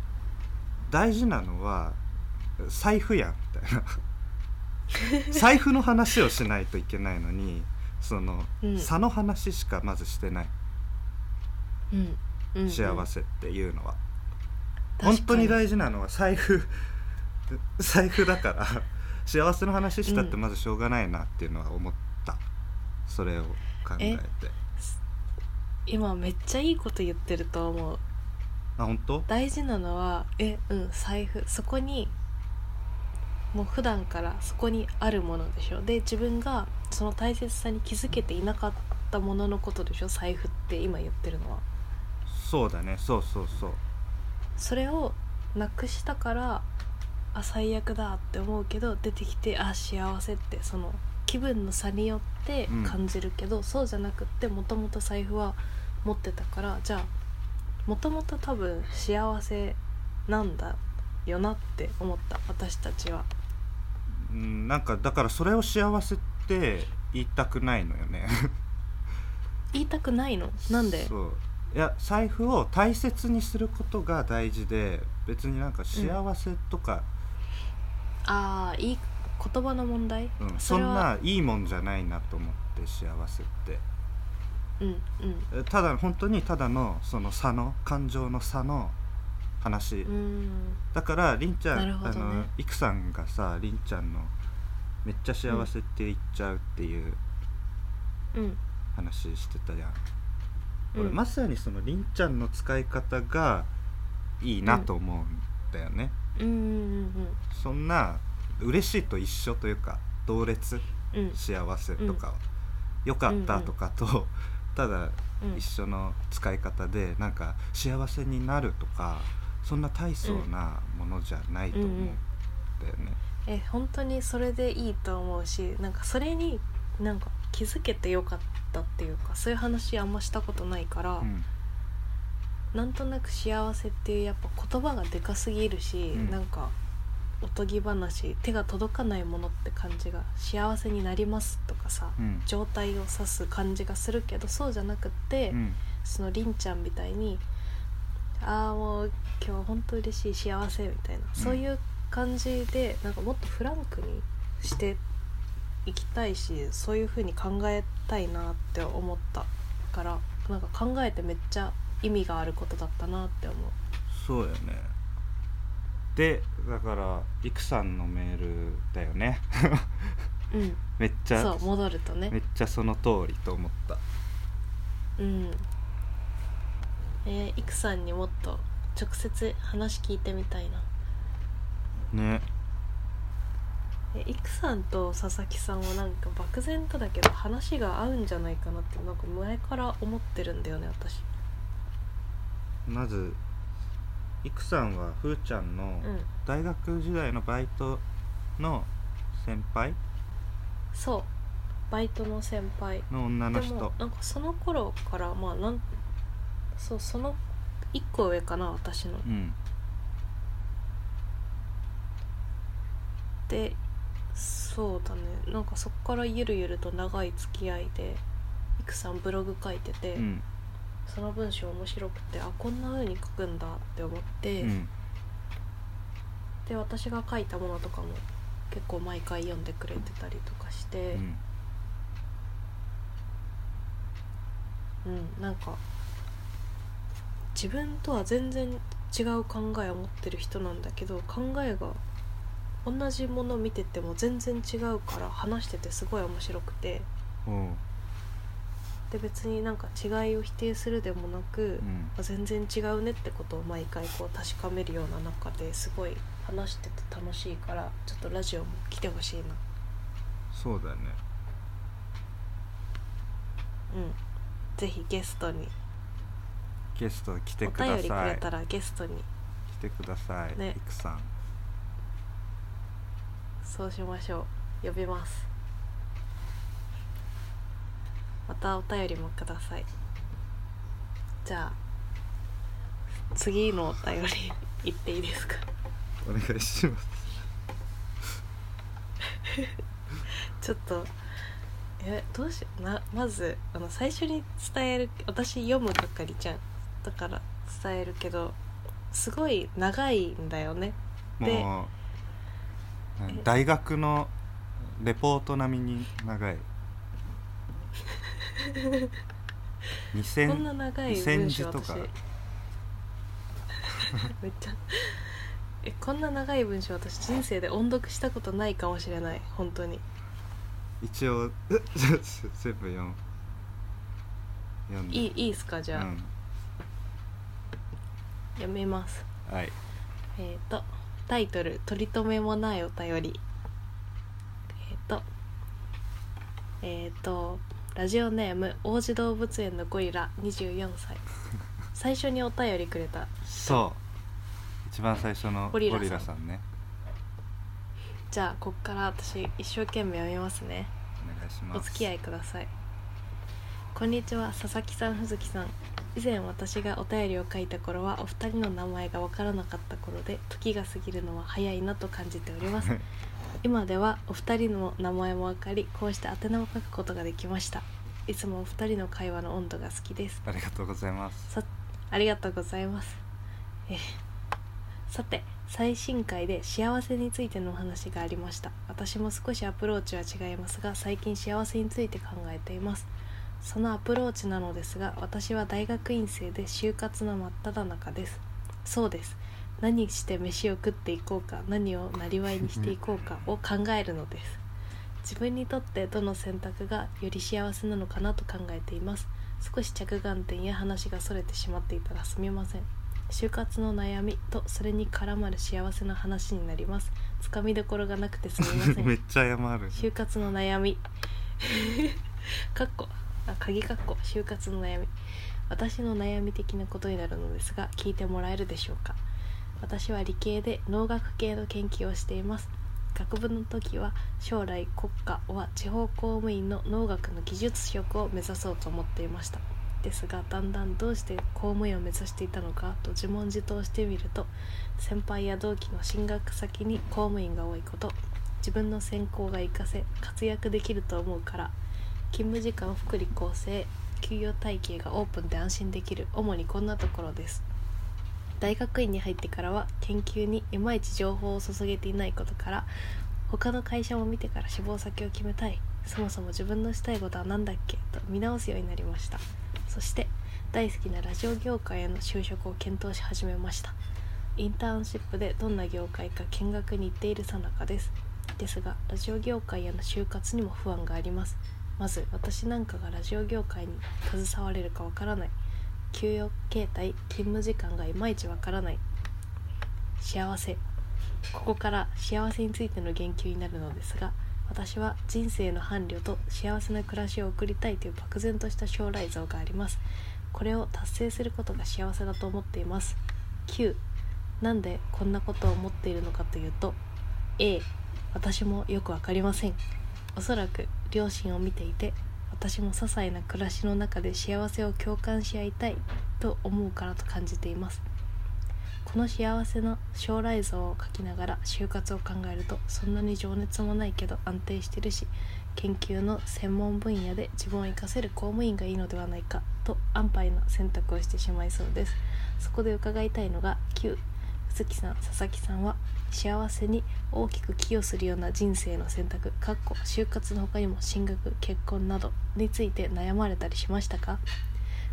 大事なのは財布やんみたいな 財布の話をしないといけないのにその、
うん。
差の話しかまずしてない。
うん。うん
幸せっていうのは、本当に大事なのは財布 財布だから幸せの話したってまずしょうがないなっていうのは思った。それを考えて。
今めっちゃいいこと言ってると思う。
あ本当？
大事なのはえうん財布。そこにもう普段からそこにあるものでしょで自分がその大切さに気づけていなかったもののことでしょ財布って今言ってるのは。
そうだね。そうそうそう。
それをなくしたからあ最悪だって思うけど出てきてあ幸せってその気分の差によって感じるけど、そうじゃなくってもともと財布は持ってたからじゃあもともと多分幸せなんだよなって思った。私たちは
うんなんかだからそれを幸せって言いたくないのよね。
言いたくないの？なんで？
そう。いや財布を大切にすることが大事で別になんか幸せとか、
ああいい言葉の問題、
うん。そん
は
ないいもんじゃないなと思って幸せって。
うんうん。
えただ本当にただのその差の感情の差の話、
うん。
だからりんちゃん、
ね。
あのいくさんがさりんちゃんのめっちゃ幸せって言っちゃうっていう
うん。
話してたじゃん、
うん。
俺まさにそのりんちゃんの使い方がいいなと思うんだよね、
うん。うん
そんな嬉しいと一緒というか同列
うん。うん
幸せとかは、よかったとかと、ただ
うん。
一緒の使い方でなんか幸せになるとかそんな大層なものじゃないと思うんだよね。
え本当にそれでいいと思うしなんかそれになんか気づけてよかったっていうかそういう話あんましたことないから、
うん。
なんとなく幸せっていうやっぱ言葉がでかすぎるし、
うん。
なんかおとぎ話手が届かないものって感じが幸せになりますとかさ、
うん。
状態を指す感じがするけどそうじゃなくって、
うん。
そのりんちゃんみたいに「ああもう今日本当嬉しい幸せ」みたいな、そういう感じでなんかもっとフランクにしていきたいしそういう風に考えたいなって思ったからなんか考えてめっちゃ意味があることだったなって思う。
そうよね。でだからいくさんのメールだよね。
うん、
めっちゃ
そう戻ると
め
ね
っちゃその通りと思った。
うん。えー、いくさんにもっと直接話聞いてみたいな。
ね。
えいくさんと佐々木さんはなんか漠然とだけど話が合うんじゃないかなってなんか前から思ってるんだよね私。
まずいくさんはふーちゃんの
うん。
大学時代のバイトの先輩？
そう。バイトの先輩。
の女の
で
人
もなんかその頃からまあなんそうその1個上かな私の。
うん。
でそうだね。なんかそっからゆるゆると長い付き合いでいくさんブログ書いてて、
うん。
その文章面白くてあこんな風に書くんだって思って、
うん。
で私が書いたものとかも結構毎回読んでくれてたりとかして
うん。
うん、なんか自分とは全然違う考えを持ってる人なんだけど考えが同じもの見てても全然違うから話しててすごい面白くて。
おう
で別になんか違いを否定するでもなく、
うん。
あ全然違うねってことを毎回こう確かめるような中ですごい話してて楽しいからちょっとラジオも来てほしいな。
そうだね。
うん。ぜひゲストに
ゲスト来て
お
くだ
便りく
さい
れたらゲストに。
来てください、
ね。
いくさん。
そうしましょう。呼びます。またお便りもください。じゃあ次のお便り言っていいですか？
お願いします。
ちょっとえどうしようなまずあの最初に伝える私読む係じゃんだから伝えるけどすごい長いんだよね。で
もう
え。
大学のレポート並みに長い。
こん
2000
な長い
2000
文章
字とか。
私。めっちゃ。えこんな長い文章 私人生で音読したことないかもしれない。本当に。
一応 全部読ん読んで。
いいいいっすかじゃあ、
うん
読めます。
はい。
えっ、とタイトル「取り留めもないお便り」えっ、とえっ、とラジオネーム王子動物園のゴリラ24歳。最初にお便りくれた。
そう。一番最初のゴ
ゴリラさん
ね。
じゃあこっから私一生懸命読みますね。
お願いします。
お付き合いください。こんにちは佐々木さん藤木さん以前私がお便りを書いた頃はお二人の名前が分からなかった頃で時が過ぎるのは早いなと感じております。今ではお二人の名前も分かりこうして宛名を書くことができました。いつもお二人の会話の温度が好きです。
ありがとうございます。
さありがとうございます。えーさて最新回で幸せについてのお話がありました。私も少しアプローチは違いますが最近幸せについて考えていますそのアプローチなのですが私は大学院生で就活の真っ只中です。そうです。何して飯を食っていこうか何をなりわいにしていこうかを考えるのです。自分にとってどの選択がより幸せなのかなと考えています。少し着眼点や話がそれてしまっていたらすみません。就活の悩みとそれに絡まる幸せな話になります。つかみどころがなくてすみません。
めっちゃ謝る。
就活の悩み。かっこあ鍵かっこ就活の悩み。私の悩み的なことになるのですが聞いてもらえるでしょうか。私は理系で農学系の研究をしています。学部の時は将来国家は地方公務員の農学の技術職を目指そうと思っていました。ですがだんだんどうして公務員を目指していたのかと自問自答してみると先輩や同期の進学先に公務員が多いこと自分の専攻が活かせ活躍できると思うから勤務時間福利厚生給与体系がオープンで安心できる主にこんなところです。大学院に入ってからは研究にいまいち情報を注げていないことから他の会社も見てから志望先を決めたい。そもそも自分のしたいことは何だっけ？と見直すようになりました。そして大好きなラジオ業界への就職を検討し始めました。インターンシップでどんな業界か見学に行っているさなかです。ですがラジオ業界への就活にも不安があります。まず私なんかがラジオ業界に携われるかわからない。給与形態勤務時間がいまいちわからない。幸せ。ここから幸せについての言及になるのですが私は人生の伴侶と幸せな暮らしを送りたいという漠然とした将来像があります。これを達成することが幸せだと思っています。9なんでこんなことを思っているのかというと A 私もよくわかりません。おそらく両親を見ていて私も些細な暮らしの中で幸せを共感し合いたいと思うからと感じています。この幸せの将来像を書きながら就活を考えるとそんなに情熱もないけど安定してるし研究の専門分野で自分を生かせる公務員がいいのではないかと安牌な選択をしてしまいそうです。そこで伺いたいのが9鈴木さん佐々木さんは幸せに大きく寄与するような人生の選択かっこ就活の他にも進学結婚などについて悩まれたりしましたか？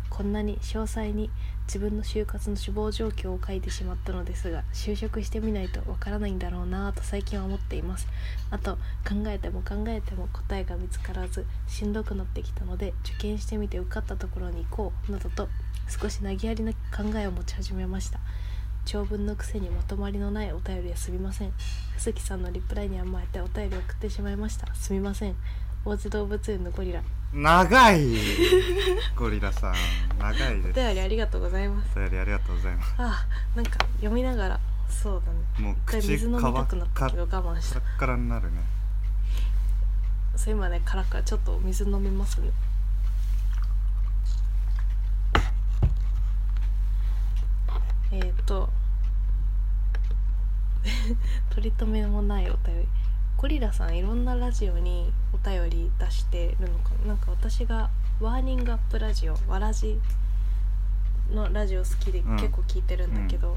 こんなに詳細に自分の就活の志望状況を書いてしまったのですが就職してみないとわからないんだろうなぁと最近は思っています。あと考えても考えても答えが見つからずしんどくなってきたので受験してみて受かったところに行こうなどと少し投げやりな考えを持ち始めました。長文のくせにまとまりのないお便りですみません。鈴木さんのリプライに甘えてお便りを送ってしまいました。すみません。王子動物園のゴリラ。
長い。ゴリラさん。長い
お
です。
便りありがとうございます。
お便りありがとうございます。
ああなんか読みながら。そうだね。
もう口
水飲みたくなったけど
カ
我慢した
ラッカラになるね。
そう今ねからからちょっと水飲みますねえっ、ー、と 取り留めもないお便り。ゴリラさんいろんなラジオにお便り出してるのかな。なんか私がワーニングアップラジオわらじのラジオ好きで
うん。
結構聞いてるんだけど、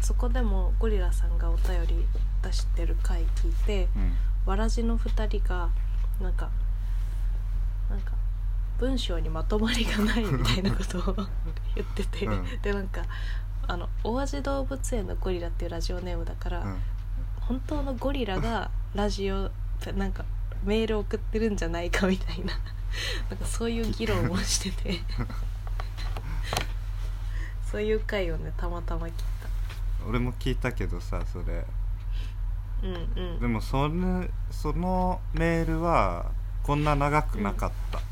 そこでもゴリラさんがお便り出してる回聞いて
うん。
わらじの2人がなんかなんか文章にまとまりがないみたいなことを 言ってて、
うん。
でなんかあの大味動物園のゴリラっていうラジオネームだから、
うん。
本当のゴリラがラジオなんかメール送ってるんじゃないかみたいな なんかそういう議論をしてて そういう回をねたまたま聞い
俺も聞いたけどさそれ。
たうんうん。
でもそれそのメールはこんな長くなかった、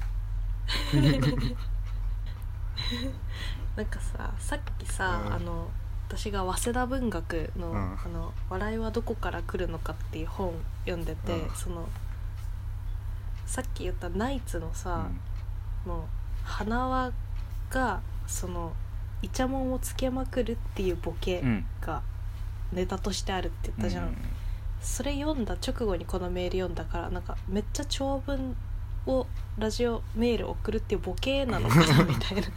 なんかささっきさ、
うん。
あの私が早稲田文学の「
うん。
あの笑いはどこから来るのか」っていう本読んでて、
うん。
そのさっき言ったナイツのさ、の花輪がそのイチャモンをつけまくるっていうボケがネタとしてあるって言ったじゃん、それ読んだ直後にこのメール読んだからなんかめっちゃ長文をラジオメール送るっていうボケなのかな みたいな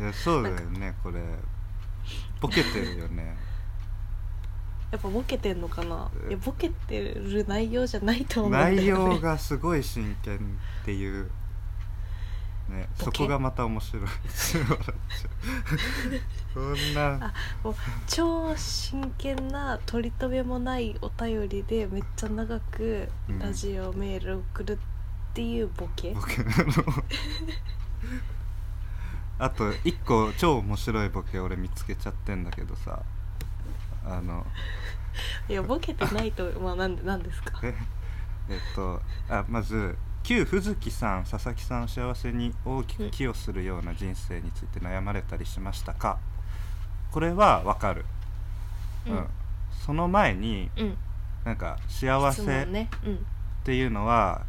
いやそうだよねこれ。ボケてるよね。
やっぱボケてんのかな？いやボケてる内容じゃないと思うんだよね。
内容がすごい真剣っていう。ねそこがまた面白い。そんな。
もう超真剣な取り留めもないお便りでめっちゃ長く
うん
ラジオメール送るっていうボケ、
ボケ。あと一個超面白いボケ俺見つけちゃってんだけどさ。あの。
いやボケてないとまあなんでなんですか？
ええっとあまず旧藤木さん佐々木さんを幸せに大きく寄与するような人生について悩まれたりしましたか？これはわかる、
うん。
その前に
うん。
なんか幸
質
せっていうのは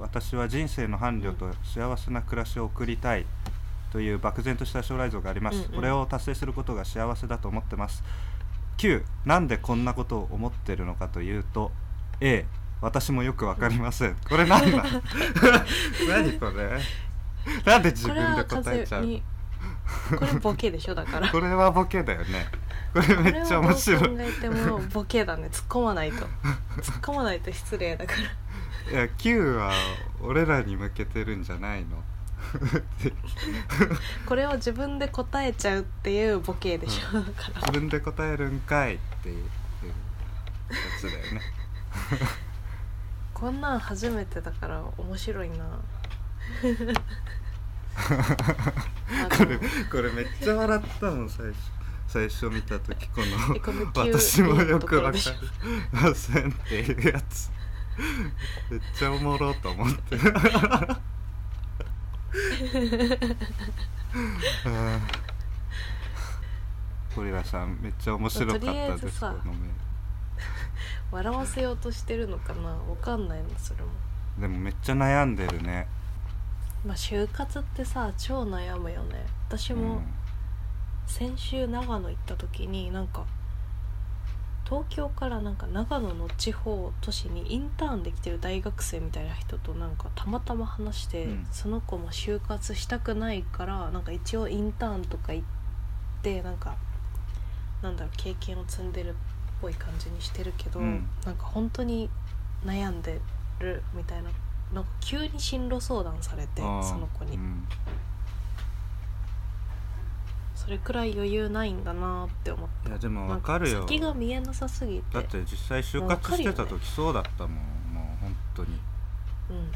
私は人生の伴侶と幸せな暮らしを送りたいという漠然とした将来像があります、
うんうん。
これを達成することが幸せだと思ってます。9なんでこんなことを思ってるのかというと A 私もよくわかりません。これ何なの 何これ？なんで自分で答えちゃう
これボケでしょだから。
これはボケだよね。これめっちゃ面白い。
これはどう考えてもボケだね。突っ込まないと。突っ込まないと失礼だから
いや Q は俺らに向けてるんじゃないの？
これを自分で答えちゃうっていうボケでしょ、だから。
自分で答えるんかいっていうやつだよね。
こんなん初めてだから面白いな。あ
これこれめっちゃ笑ったもん最初。最初見た時こ
の
の「
急
私もよくわかりません」っていうやつめっちゃおもろと思って。ゴリラさんめっちゃ面白かった
とりあえ
ですこ
ずさ
のメール
笑わせようとしてるのかな？わかんないのそれも。
でもめっちゃ悩んでるね。
まあ就活ってさ超悩むよね。私も先週長野行った時になんか東京からなんか長野の地方都市にインターンできてる大学生みたいな人となんかたまたま話して、
うん。
その子も就活したくないからなんか一応インターンとか行ってなんかなんだろう経験を積んでるっぽい感じにしてるけど、
うん。
なんか本当に悩んでるみたいななんか急に進路相談されてその子に、
うん
それくらい余裕ないんだなって思って
いやでもわかるよ。
先が見えなさすぎて。
だって実際就活してた時そうだったもん。もう本当に。
うん。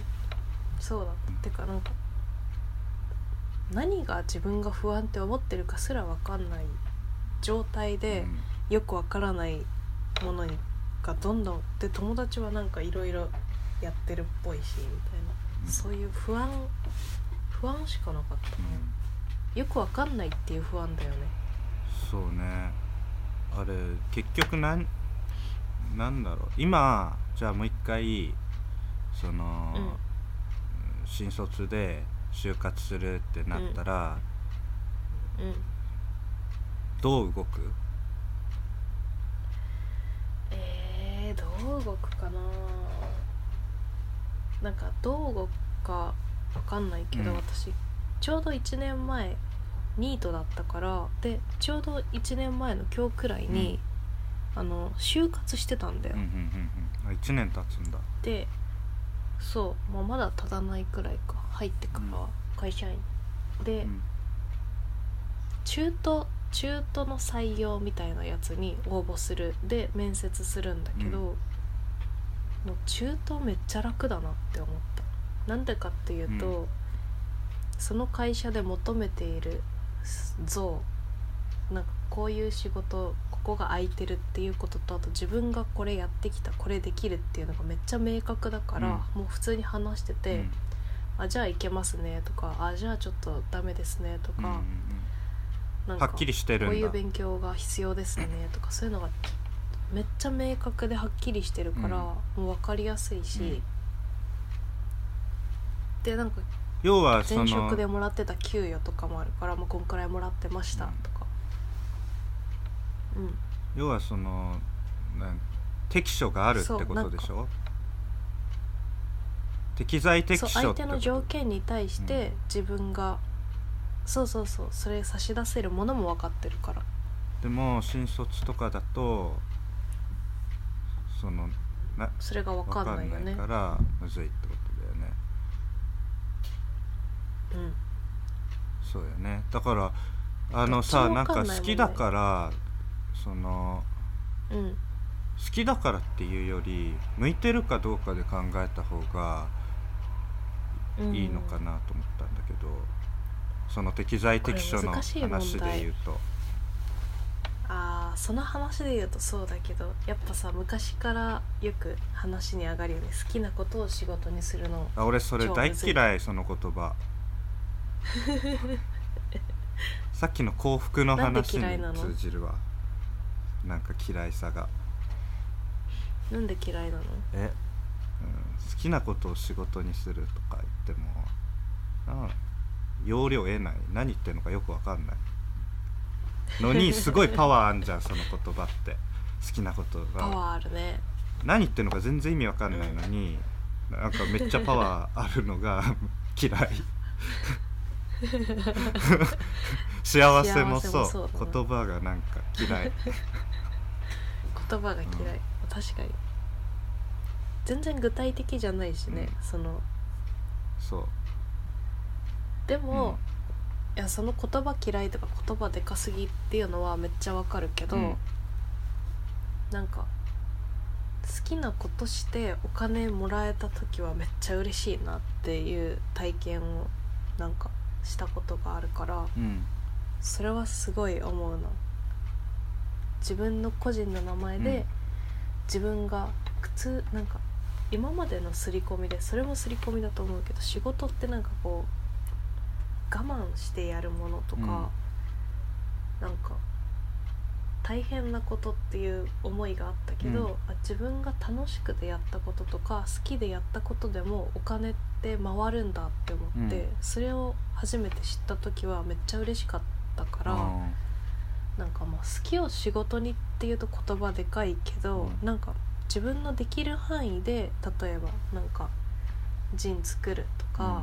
そうだってかなんか何が自分が不安って思ってるかすら分かんない状態で、よくわからないものにがどんどんで友達はなんかいろいろやってるっぽいしみたいな、
うん。
そういう不安不安しかなかった。な、よくわかんないっていう不安だよね。
そうね。あれ結局なんなんだろう。今じゃあもう一回その、
うん。
新卒で就活するってなったら、
うん。
どう動く？
えー、どう動くかな。なんかどう動くかわかんないけど、
うん。
私ちょうど1年前ニートだったからでちょうど1年前の今日くらいに、あの就活してたんだよ、
うんうんうんうん。あ1年経つんだ。
でそう、まあ、まだ経たないくらいか入ってから
うん。
会社員、で、
うん。
中途中途の採用みたいなやつに応募する。で面接するんだけど、
うん。
もう中途めっちゃ楽だなって思った。なんでかっていうと、
うん
その会社で求めている像なんかこういう仕事ここが空いてるっていうこととあと自分がこれやってきたこれできるっていうのがめっちゃ明確だから、もう普通に話してて、
うん。
あじゃあいけますねとかあじゃあちょっとダメですねとか、
うんうん
なんか
うんはっきりしてる
こういう勉強が必要ですねとかそういうのがめっちゃ明確ではっきりしてるから、もう分かりやすいし、
うん。
でなんか
要はその
前職でもらってた給与とかもあるからもうこんくらいもらってましたとか。うん。
要はそのなん適所があるってことでしょ？適材適所
相手の条件に対して自分が、そうそうそうそれ差し出せるものも分かってるから。
でも新卒とかだとそのな
それが分かんないよね。
わかんないからむずいってこと？そうよね。だからあのさなんか好きだからその
うん。
好きだからっていうより向いてるかどうかで考えた方が
うん
いいのかなと思ったんだけど、その適材適所の話で言うと。
あーその話で言うとそうだけどやっぱさ昔からよく話に上がるよね。好きなことを仕事にするの。
あ俺それ大嫌いその言葉 さっきの幸福の話に通じるわ。なんか嫌いさが。
なんで嫌いなの？
え、うん、好きなことを仕事にするとか言ってもあ要領得ない。何言ってるのかよくわかんない。のにすごいパワーあんじゃんその言葉って。好きなこと
パ
が
ワーあるね。
何言ってるのか全然意味わかんないのに、なんかめっちゃパワーあるのが嫌い 幸せもそう。
幸せもそう。だな
言葉がなんか嫌い。
言葉が嫌い、
うん。
確かに。全然具体的じゃないしね、
うん。
その。
そう。
でも、いやその言葉嫌いとか言葉でかすぎっていうのはめっちゃわかるけど、
うん。
なんか好きなことしてお金もらえた時はめっちゃ嬉しいなっていう体験をなんかしたことがあるから
うん。
それはすごい思うな自分の個人の名前で、
うん。
自分が普通なんか今までの刷り込みでそれも刷り込みだと思うけど仕事ってなんかこう我慢してやるものとか、なんか大変なことっていう思いがあったけど、
うん。
あ自分が楽しくてやったこととか好きでやったことでもお金って回るんだって思って、
うん。
それを初めて知った時はめっちゃ嬉しかったから。
うん。
なんかまあ好きを仕事にっていうと言葉でかいけど、
うん。
なんか自分のできる範囲で例えばなんかジン作るとか、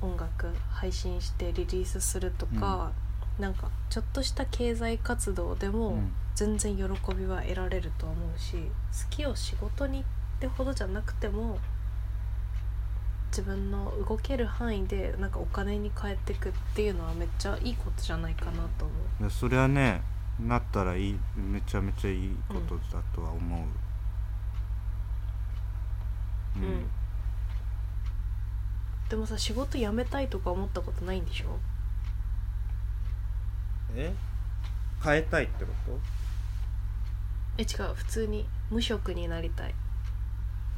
音楽配信してリリースするとか、なんかちょっとした経済活動でも
うん。
全然喜びは得られると思うし好きを仕事にってほどじゃなくても自分の動ける範囲でなんかお金に変えていくっていうのはめっちゃいいことじゃないかなと思う。
それはねなったらいいめちゃめちゃいいことだとは思う。
うん。でもさ仕事辞めたいとか思ったことないんでしょ？
え？変えたいってこと？
え違う。普通に無職になりたい。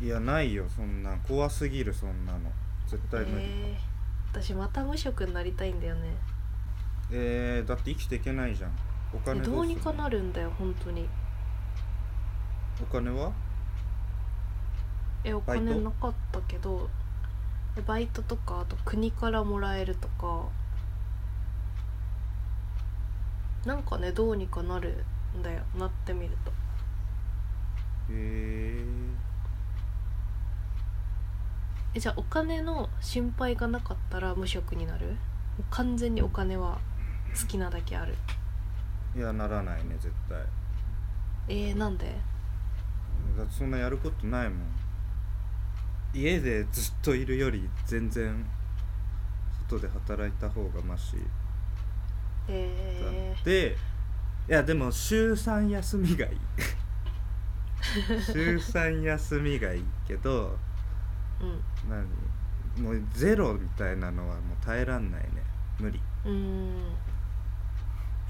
いやないよ。そんな怖すぎるそんなの。絶対無理。
えー、私また無職になりたいんだよね。
えー、だって生きていけないじゃん。お
え
金どう
にかなるんだよ本当に。
お金は？
えお金なかったけどえバイトとかあと国からもらえるとかなんかねどうにかなるんだよなってみると。
へ
えじゃあお金の心配がなかったら無職になる？完全にお金は好きなだけある。
えいやならないね絶対。
えー、なんで？
だってそんなやることないもん。家でずっといるより全然外で働いた方がマシ
え
でいやでも週3休みがいい。週3休みがいいけど
ー、うん。
何？もうゼロみたいなのはもう耐えらんないね。無理。
うーん。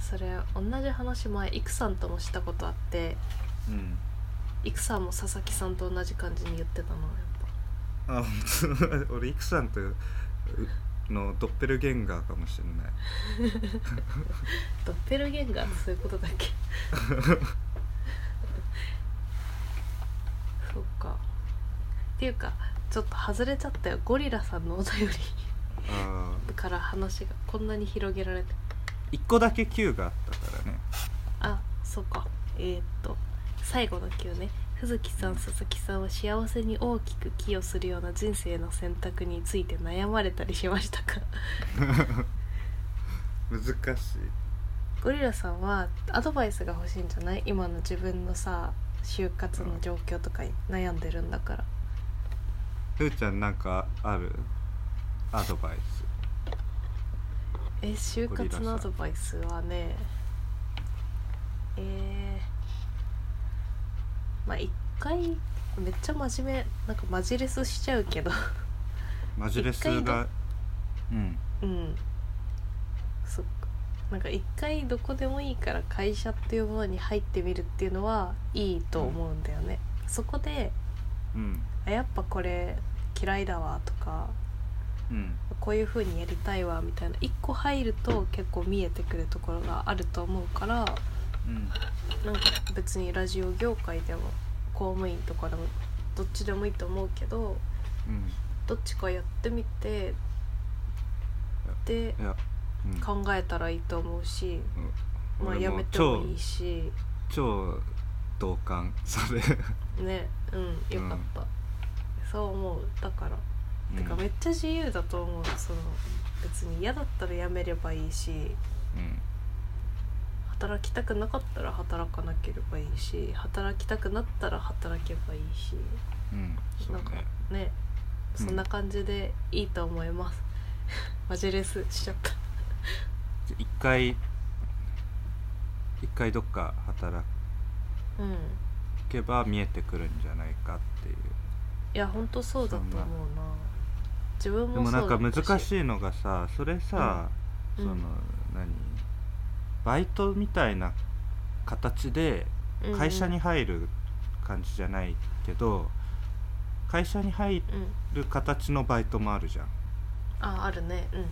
それ同じ話前イクさんともしたことあって
うん。
イクさんも佐々木さんと同じ感じに言ってたのやっ
あ本当？俺イクさんとうのドッペルゲンガーかもしれない。
ぱドッペルゲンガーってそういうことだっけ？そうか。っていうかちょっと外れちゃったよ。ゴリラさんのお便
あ
りから話がこんなに広げられて。
1個だけ Q があったからね。
あそうか。えー、っと最後の9ね鈴木さん佐々木さんは幸せに大きく寄与するような人生の選択について悩まれたりしましたか？
難しい。
ゴリラさんはアドバイスが欲しいんじゃない？今の自分のさ就活の状況とかに悩んでるんだから。
ふーちゃんなんかある？アドバイス。
え就活のアドバイスはねえー、まあ一回めっちゃ真面目なんかマジレスしちゃうけど。
マジレスがうん。
うん。そっか。なんか一回どこでもいいから会社っていうものに入ってみるっていうのはいいと思うんだよね、そこで
うん。
あやっぱこれ嫌いだわとか
うん。
こういう風にやりたいわみたいな一個入ると結構見えてくるところがあると思うから
うん。
なんか別にラジオ業界でも公務員とかでもどっちでもいいと思うけど
うん。
どっちかやってみてで
うん。
考えたらいいと思うし、まあ
俺
やめてもいいし。
超超同感。それ。
ねうんよかった、そう思う。だから、てかめっちゃ自由だと思う。その別に嫌だったらやめればいいし。
うん
働きたくなかったら働かなければいいし働きたくなったら働けばいいし。
うんそう
なんか
ね
ね
うん
そんな感じでいいと思います、マジレスしちゃった。
一回一回どっか働
うん。
けば見えてくるんじゃないかっていう。
いやほんとそうだと思うな。自分
で
もそう
もなんか難
い、
しいのがさそれさ、
うん。
その何？バイトみたいな形で会社に入る感じじゃないけど、会社に入
うん
る形のバイトもあるじゃん。
ああるね。うん。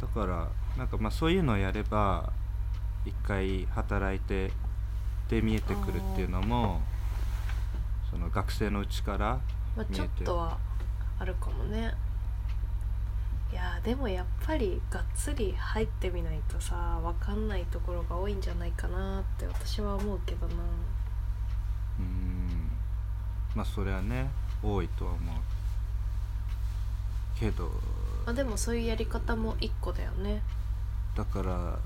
だからなんかまあそういうのをやれば一回働いてで見えてくるっていうのもその学生のうちから
まあ、ちょってとはあるかもねいやでもやっぱりがっつり入ってみないとさ分かんないところが多いんじゃないかなって私は思うけどな。
うん。まあそれはね多いとは思う。けど。
まあでもそういうやり方も一個だよね。
だからうん。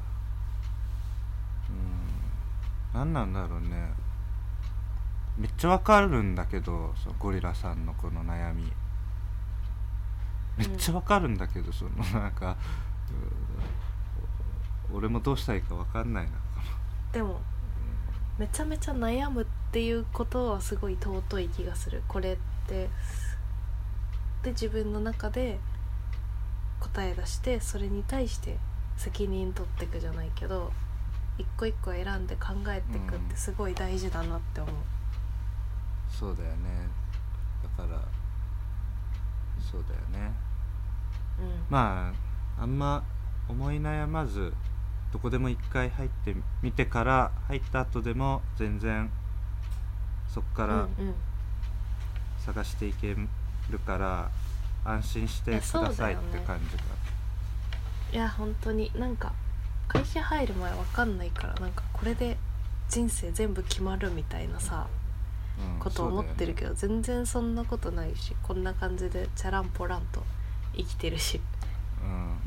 何なんだろうね。めっちゃわかるんだけどそのゴリラさんのこの悩みめっちゃわかるんだけど、そのなんかう俺もどうしたらいいかわかんないな。
でもめちゃめちゃ悩むっていうことはすごい尊い気がする。これって。で自分の中で答え出してそれに対して責任取ってくじゃないけど一個一個選んで考えてくってすごい大事だなって思う、
そうだよね。だからそうだよね。
うん
まああんま思い悩まずどこでも一回入ってみてから入った後でも全然そっから探していけるから安心してくださいって感じが。
いや本当になんか会社入る前わかんないからなんかこれで人生全部決まるみたいなさ
うん
こと思ってるけ
ど
ど、全然そんなことないしこんな感じでチャランポランと生きてるし。
うん。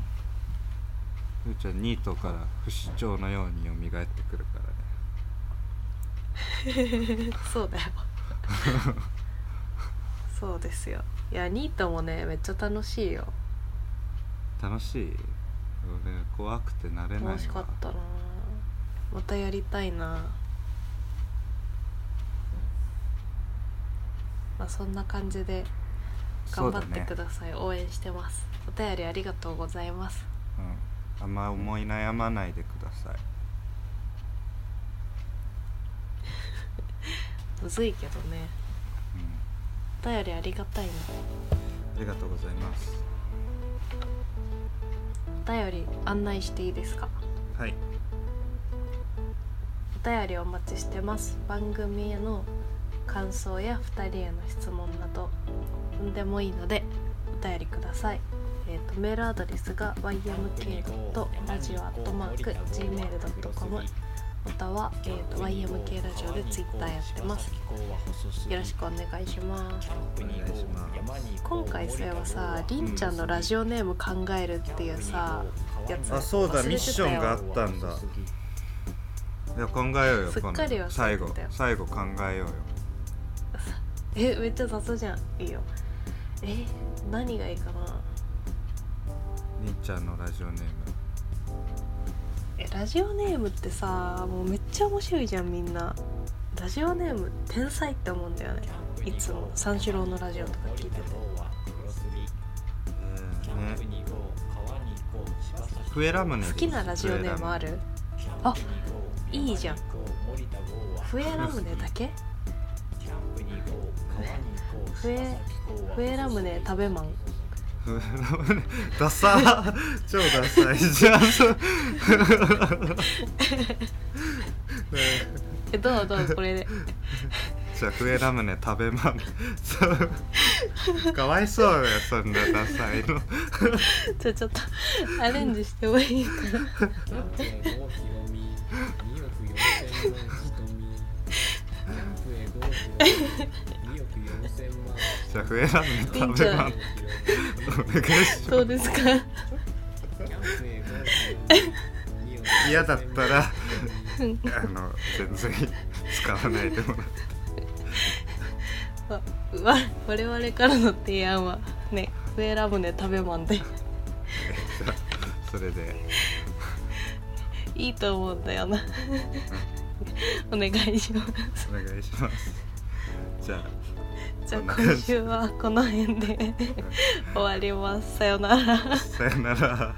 ふーちゃんニートから不死鳥のように蘇ってくるからね。
そうだよ。そうですよ。いやニートもねめっちゃ楽しいよ。
楽しい。俺怖くてなれないわ。
楽しかったな。またやりたいな。まあそんな感じで頑張ってく
だ
ださい、応援してます。お便りありがとうございます。
うん、あんま思い悩まないでください。
むずいけどね。
うん。
お便りありがたいな
ありがとうございます。
お便り案内していいですか？
はい。
お便りお待ちしてます。番組への感想や2人への質問など何でもいいのでお便りください、えー、とメールアドレスが ymk.radio.gmail.com または、えー、と YMK ラジオでツイッターやってます。よろしくお願いします。
お願いします
今回そういえばさりんちゃんのラジオネーム考えるっていうさやつ。
あそうだミッションがあったんだ。いや考えようよ
すっかり
最後最後考えようよ。
えめっちゃ雑じゃん。いいよえ何がいいかな？
りんちゃんのラジオネーム。
えラジオネームってさもうめっちゃ面白いじゃんみんな。ラジオネーム天才って思うんだよね。いつも。三四郎のラジオとか聞いてて。
えーね。笛ラムネで
好きなラジオネームある？あいいじゃん笛ラムネだけ笛笛ラムネ食べマン
笛ラムネ？ダサー。超ダサいじゃん。
えどうどうこれで。
じゃあ笛ラムネ食べまん。かわいそうだよそんなダサいの。
じゃあちょっとアレンジしてもいいかな
じゃあ笛ラムネ食べまんお願いしま
どうですか
嫌だったらあの全然使わないでもらって
わ我々からの提案はね笛ラムネ食べマンで
それで
いいと思うんだよなお願いします
お願いしますじゃあ
じゃあ今週はこの辺で 終わります。さよなら。
さよなら。